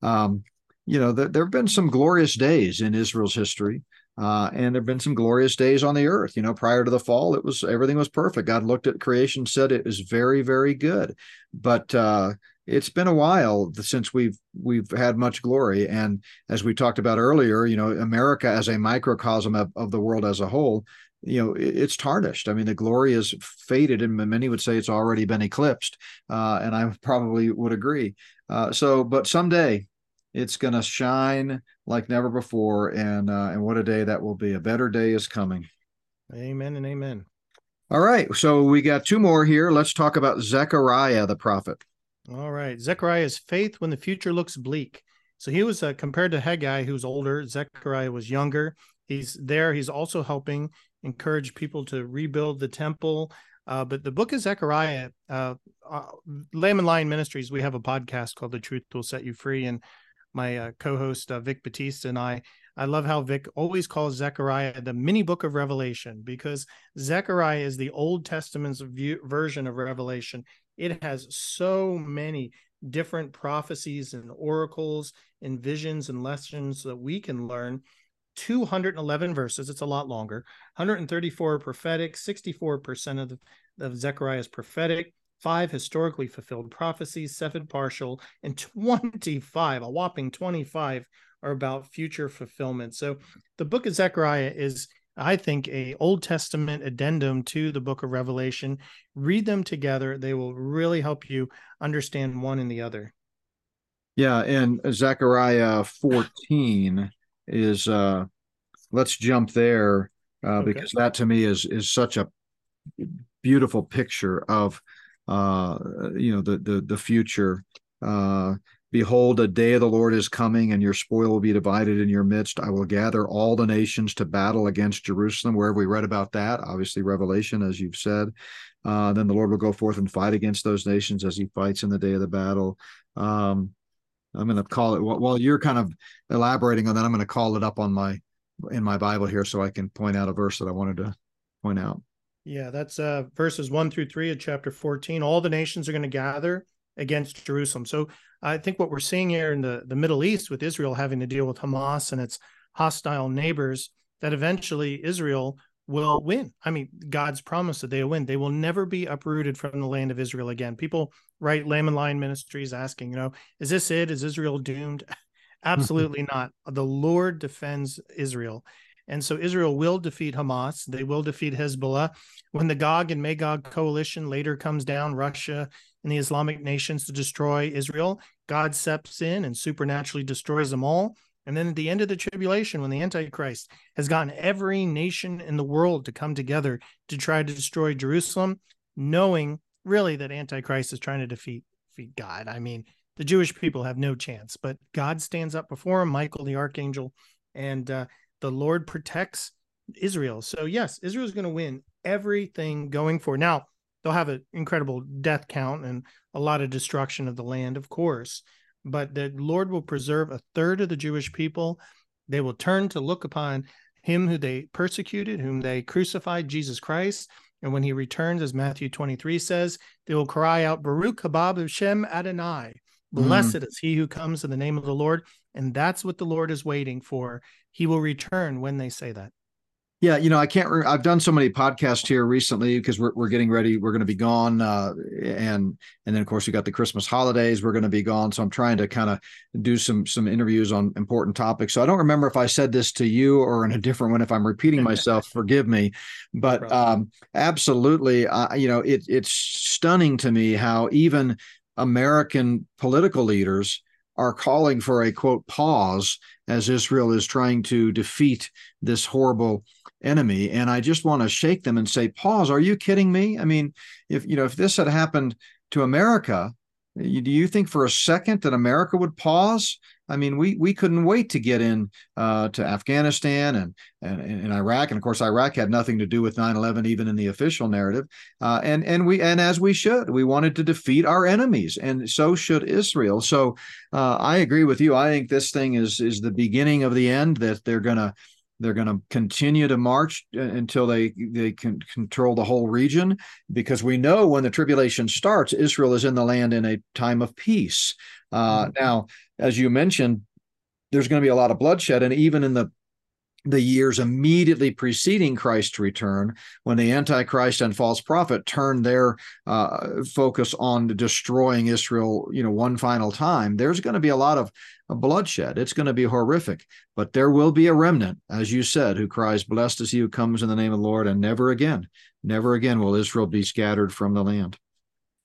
Um, you know, there, there have been some glorious days in Israel's history. Uh, and there've been some glorious days on the earth. You know, prior to the fall, it was everything was perfect. God looked at creation, said it was very, very good. But uh, it's been a while since we've we've had much glory. And as we talked about earlier you know america as a microcosm of, of the world as a whole you know it, it's tarnished. I mean the glory is faded and many would say it's already been eclipsed uh, and i probably would agree. Uh, so but someday it's going to shine like never before and uh, and what a day that will be. A better day is coming. Amen and amen. All right so we got two more here. Let's talk about zechariah the prophet all right. Zechariah's faith when the future looks bleak. So he was uh, compared to Haggai, who's older. Zechariah was younger. He's there. He's also helping encourage people to rebuild the temple. Uh, but the book of Zechariah, uh, uh, Lamb and Lion Ministries, we have a podcast called The Truth Will Set You Free. And my uh, co host, uh, Vic Batista, and I, I love how Vic always calls Zechariah the mini book of Revelation because Zechariah is the Old Testament's view, version of Revelation. It has so many different prophecies and oracles and visions and lessons that we can learn. 211 verses. It's a lot longer. 134 prophetic, 64% of, the, of Zechariah is prophetic, five historically fulfilled prophecies, seven partial, and 25, a whopping 25 are about future fulfillment. So the book of Zechariah is I think, a Old Testament addendum to the book of Revelation. Read them together. They will really help you understand one and the other. Yeah, and Zechariah 14 is uh let's jump there uh okay. because that to me is is such a beautiful picture of uh you know the the the future uh Behold, a day of the Lord is coming, and your spoil will be divided in your midst. I will gather all the nations to battle against Jerusalem. Where have we read about that? Obviously, Revelation, as you've said. Uh, then the Lord will go forth and fight against those nations as he fights in the day of the battle. Um, I'm going to call it while you're kind of elaborating on that. I'm going to call it up on my in my Bible here so I can point out a verse that I wanted to point out. Yeah, that's uh, verses one through three of chapter 14. All the nations are going to gather against Jerusalem. So I think what we're seeing here in the, the Middle East with Israel having to deal with Hamas and its hostile neighbors, that eventually Israel will win. I mean, God's promise that they will win. They will never be uprooted from the land of Israel again. People write Lamb and Lion Ministries asking, you know, is this it? Is Israel doomed? Absolutely not. The Lord defends Israel. And so Israel will defeat Hamas. They will defeat Hezbollah. When the Gog and Magog coalition later comes down, Russia and the Islamic nations to destroy Israel, God steps in and supernaturally destroys them all. And then at the end of the tribulation, when the Antichrist has gotten every nation in the world to come together to try to destroy Jerusalem, knowing really that Antichrist is trying to defeat, defeat God. I mean, the Jewish people have no chance, but God stands up before him, Michael the archangel, and uh, the Lord protects Israel. So, yes, Israel is going to win everything going forward. Now, they'll have an incredible death count and a lot of destruction of the land, of course, but the Lord will preserve a third of the Jewish people. They will turn to look upon him who they persecuted, whom they crucified, Jesus Christ. And when he returns, as Matthew 23 says, they will cry out, Baruch haba Shem Adonai. Mm-hmm. Blessed mm. is he who comes in the name of the Lord. And that's what the Lord is waiting for. He will return when they say that. Yeah, you know, I can't. Re- I've done so many podcasts here recently because we're we're getting ready. We're going to be gone, uh, and and then of course we got the Christmas holidays. We're going to be gone, so I'm trying to kind of do some some interviews on important topics. So I don't remember if I said this to you or in a different one. If I'm repeating myself, forgive me. But um, absolutely, uh, you know, it, it's stunning to me how even American political leaders are calling for a quote pause as Israel is trying to defeat this horrible enemy and i just want to shake them and say pause are you kidding me? I mean if you know if this had happened to america do you think for a second that america would pause? I mean we we couldn't wait to get in uh, to afghanistan and, and and iraq and of course iraq had nothing to do with 9-11 even in the official narrative uh, and and we and as we should we wanted to defeat our enemies and so should israel. So uh, i agree with you. I think this thing is is the beginning of the end that they're going to they're going to continue to march uh, until they they can control the whole region, because we know when the tribulation starts, Israel is in the land in a time of peace. Uh, mm-hmm. Now, as you mentioned, there's going to be a lot of bloodshed, and even in the the years immediately preceding Christ's return, when the Antichrist and false prophet turned their uh, focus on destroying Israel, you know, one final time, there's going to be a lot of bloodshed. It's going to be horrific, but there will be a remnant, as you said, who cries, Blessed is he who comes in the name of the Lord, and never again, never again will Israel be scattered from the land.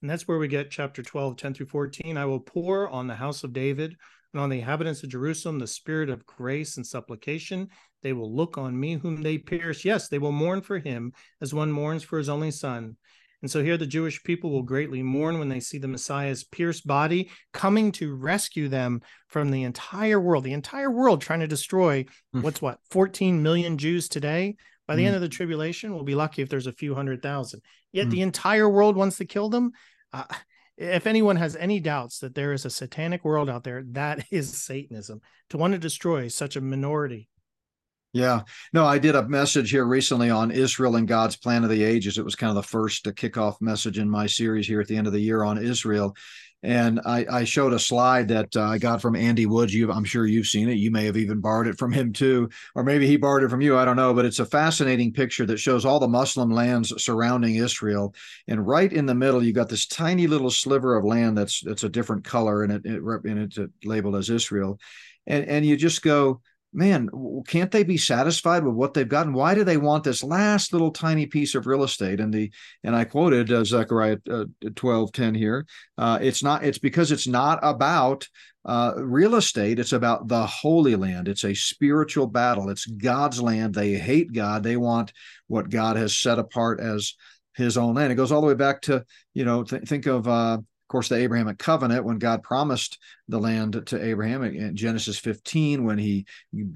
And that's where we get chapter 12, 10 through 14. I will pour on the house of David and on the inhabitants of Jerusalem the spirit of grace and supplication. They will look on me whom they pierced. Yes, they will mourn for him as one mourns for his only son. And so here the Jewish people will greatly mourn when they see the Messiah's pierced body coming to rescue them from the entire world, the entire world trying to destroy mm. what's what, 14 million Jews today. By the mm. end of the tribulation, we'll be lucky if there's a few hundred thousand. Yet mm. the entire world wants to kill them. Uh, if anyone has any doubts that there is a satanic world out there, that is Satanism. To want to destroy such a minority. Yeah. No, I did a message here recently on Israel and God's plan of the ages. It was kind of the first to kick off message in my series here at the end of the year on Israel. And I, I showed a slide that uh, I got from Andy Woods. You, I'm sure you've seen it. You may have even borrowed it from him too, or maybe he borrowed it from you. I don't know, but it's a fascinating picture that shows all the Muslim lands surrounding Israel, and right in the middle, you got this tiny little sliver of land that's that's a different color, and it, it and it's labeled as Israel, and and you just go, man, can't they be satisfied with what they've gotten? Why do they want this last little tiny piece of real estate? And the and I quoted uh, Zechariah uh, twelve ten here. Uh, it's not. It's because it's not about uh, real estate. It's about the Holy Land. It's a spiritual battle. It's God's land. They hate God. They want what God has set apart as His own land. It goes all the way back to you know th- think of uh, of course, the Abrahamic covenant, when God promised the land to Abraham in Genesis 15, when he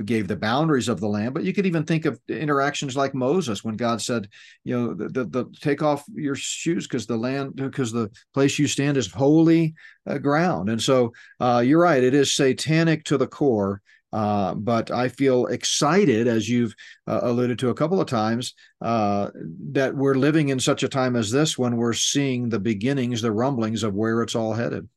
gave the boundaries of the land. But you could even think of interactions like Moses, when God said, you know, the, the, the take off your shoes because the land, because the place you stand is holy uh, ground. And so uh, you're right, it is satanic to the core. Uh, but I feel excited, as you've uh, alluded to a couple of times, uh, that we're living in such a time as this when we're seeing the beginnings, the rumblings of where it's all headed.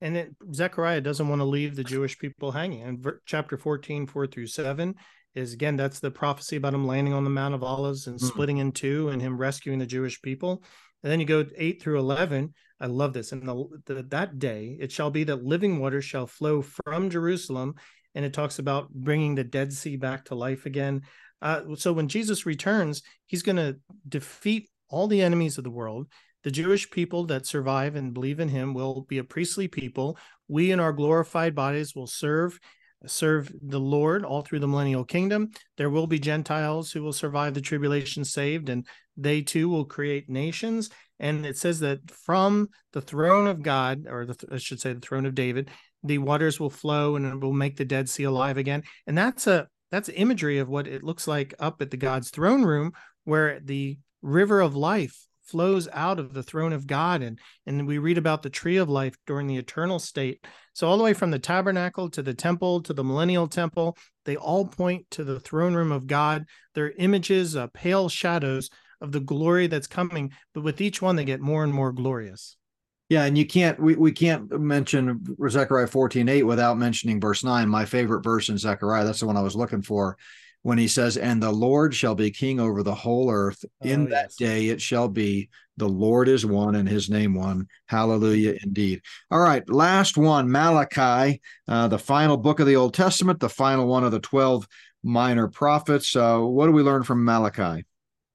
And it, Zechariah doesn't want to leave the Jewish people hanging. And chapter 14, 4 through 7 is again, that's the prophecy about him landing on the Mount of Olives and mm-hmm. splitting in two and him rescuing the Jewish people. And then you go 8 through 11. I love this. And the, the, that day it shall be that living water shall flow from Jerusalem and it talks about bringing the Dead Sea back to life again. Uh, so when Jesus returns, he's going to defeat all the enemies of the world. The Jewish people that survive and believe in him will be a priestly people. We in our glorified bodies will serve serve the Lord all through the millennial kingdom. There will be Gentiles who will survive the tribulation saved, and they too will create nations. And it says that from the throne of God, or the, I should say the throne of David, the waters will flow and it will make the Dead Sea alive again. And that's a that's imagery of what it looks like up at the God's throne room, where the river of life flows out of the throne of God. And, and we read about the tree of life during the eternal state. So, all the way from the tabernacle to the temple to the millennial temple, they all point to the throne room of God. They're images, uh, pale shadows of the glory that's coming. But with each one, they get more and more glorious. Yeah, and you can't we, we can't mention Zechariah 14, 8 without mentioning verse 9, my favorite verse in Zechariah. That's the one I was looking for when he says, And the Lord shall be king over the whole earth. In oh, that yes. day it shall be, the Lord is one and his name one. Hallelujah indeed. All right, last one, Malachi, uh, the final book of the Old Testament, the final one of the 12 minor prophets. Uh, what do we learn from Malachi?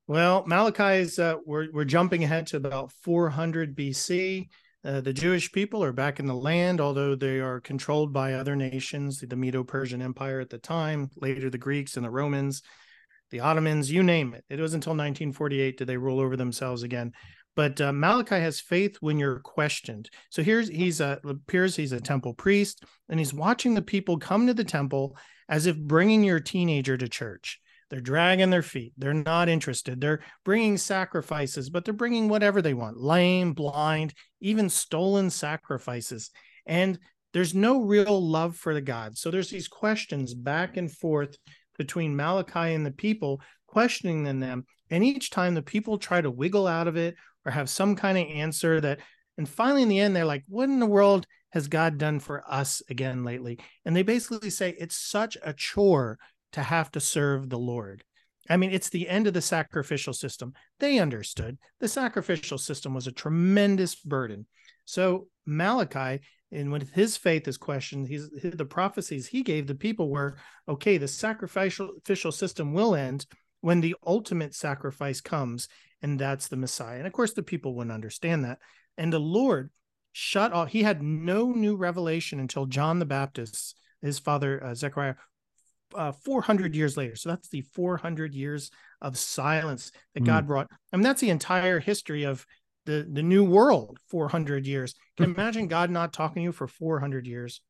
Well, Malachi is, uh, we're, we're jumping ahead to about 400 BC. Uh, the Jewish people are back in the land, although they are controlled by other nations, the Medo Persian Empire at the time, later the Greeks and the Romans, the Ottomans, you name it. It was until 1948 did they rule over themselves again. But uh, Malachi has faith when you're questioned. So here's he's a appears he's a temple priest, and he's watching the people come to the temple as if bringing your teenager to church. They're dragging their feet. They're not interested. They're bringing sacrifices, but they're bringing whatever they want lame, blind, even stolen sacrifices. And there's no real love for the God. So there's these questions back and forth between Malachi and the people, questioning them. And each time the people try to wiggle out of it or have some kind of answer that, and finally in the end, they're like, what in the world has God done for us again lately? And they basically say, it's such a chore to have to serve the Lord. I mean, it's the end of the sacrificial system. They understood the sacrificial system was a tremendous burden. So Malachi, and when his faith is questioned, he's the prophecies he gave the people were okay. The sacrificial system will end when the ultimate sacrifice comes, and that's the Messiah. And of course, the people wouldn't understand that. And the Lord shut off. He had no new revelation until John the Baptist, his father uh, Zechariah, uh, 400 years later. So that's the 400 years of silence that mm. God brought. I mean, that's the entire history of the, the new world, 400 years. Can imagine God not talking to you for 400 years?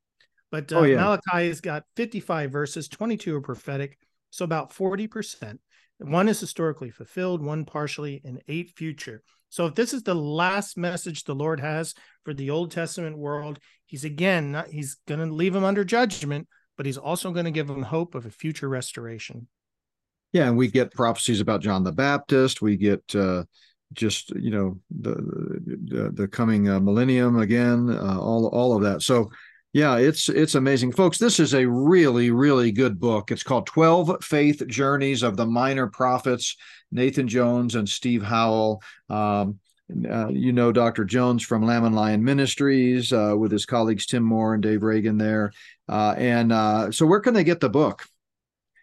But uh, oh, yeah. Malachi has got 55 verses, 22 are prophetic. So about 40%. One is historically fulfilled, one partially, and eight future. So if this is the last message the Lord has for the Old Testament world, he's again not, he's going to leave them under judgment, but he's also going to give them hope of a future restoration. Yeah, and we get prophecies about John the Baptist. We get uh, just you know the the, the coming uh, millennium again, uh, all all of that. So yeah, it's it's amazing, folks. This is a really really good book. It's called Twelve Faith Journeys of the Minor Prophets. Nathan Jones and Steve Howell. Um, uh, you know Dr. Jones from Lamb and Lion Ministries uh, with his colleagues Tim Moore and Dave Reagan there. Uh, and uh, so, where can they get the book?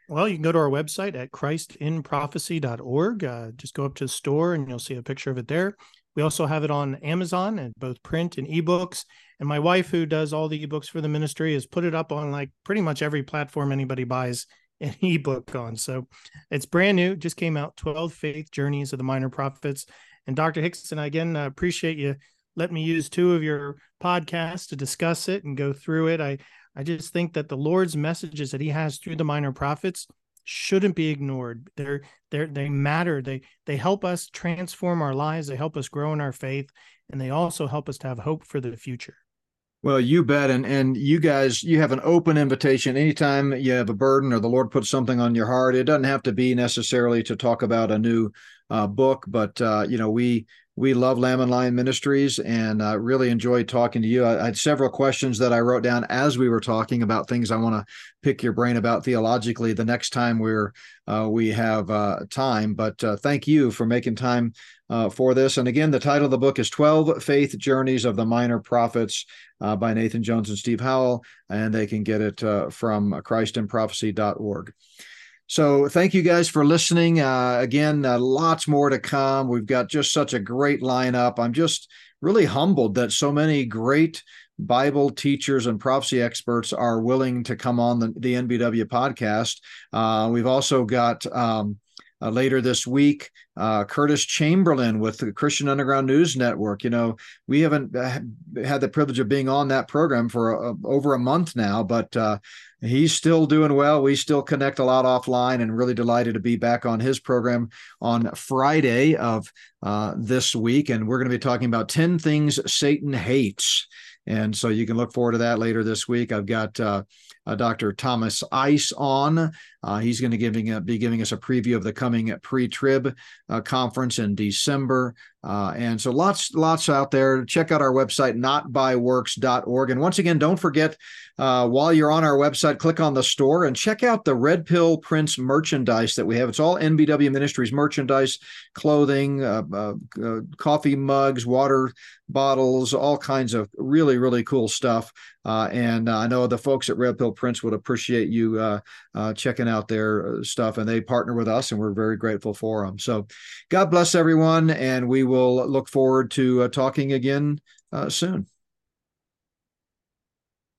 Well, you can go to our website at christinprophecy.org. Uh, just go up to the store and you'll see a picture of it there. We also have it on Amazon and both print and ebooks. And my wife, who does all the ebooks for the ministry, has put it up on like pretty much every platform anybody buys an ebook on. So it's brand new, just came out 12 Faith Journeys of the Minor Prophets. And Dr. Hixson, again, I again uh, appreciate you letting me use two of your podcasts to discuss it and go through it. I I just think that the Lord's messages that He has through the minor prophets shouldn't be ignored. They're they they matter. They they help us transform our lives. They help us grow in our faith, and they also help us to have hope for the future. Well, you bet. And and you guys, you have an open invitation. Anytime you have a burden or the Lord puts something on your heart, it doesn't have to be necessarily to talk about a new uh, book, but uh, you know, we we love Lamb and Lion Ministries and uh, really enjoyed talking to you. I, I, had several questions that I wrote down as we were talking about things I want to pick your brain about theologically the next time we're uh, we have uh, time. But uh, thank you for making time uh, for this. And again, the title of the book is 12 Faith Journeys of the Minor Prophets uh, by Nathan Jones and Steve Howell. And they can get it from christinprophecy.org. So thank you guys for listening. Uh, again, uh, lots more to come. We've got just such a great lineup. I'm just really humbled that so many great Bible teachers and prophecy experts are willing to come on the, the NBW podcast. Uh, we've also got um, uh, later this week. Uh, Curtis Chamberlain with the Christian Underground News Network. You know, we haven't uh, had the privilege of being on that program for a, over a month now, but uh, he's still doing well. We still connect a lot offline and really delighted to be back on his program on Friday of uh, this week. And we're going to be talking about 10 things Satan hates. And so you can look forward to that later this week. I've got uh, uh, Dr. Thomas Ice on. Uh, he's going to giving a, be giving us a preview of the coming pre-trib uh, conference in December. Uh, and so lots, lots out there. Check out our website, notbyworks.org. And once again, don't forget uh, while you're on our website, click on the store and check out the Red Pill Prints merchandise that we have. It's all NBW Ministries merchandise, clothing, uh, uh, coffee mugs, water bottles, all kinds of really, really cool stuff. And I know the folks at Red Pill Prints would appreciate you checking out their uh, stuff, and they partner with us, and we're very grateful for them. So, God bless everyone, and we will look forward to uh, talking again uh, soon.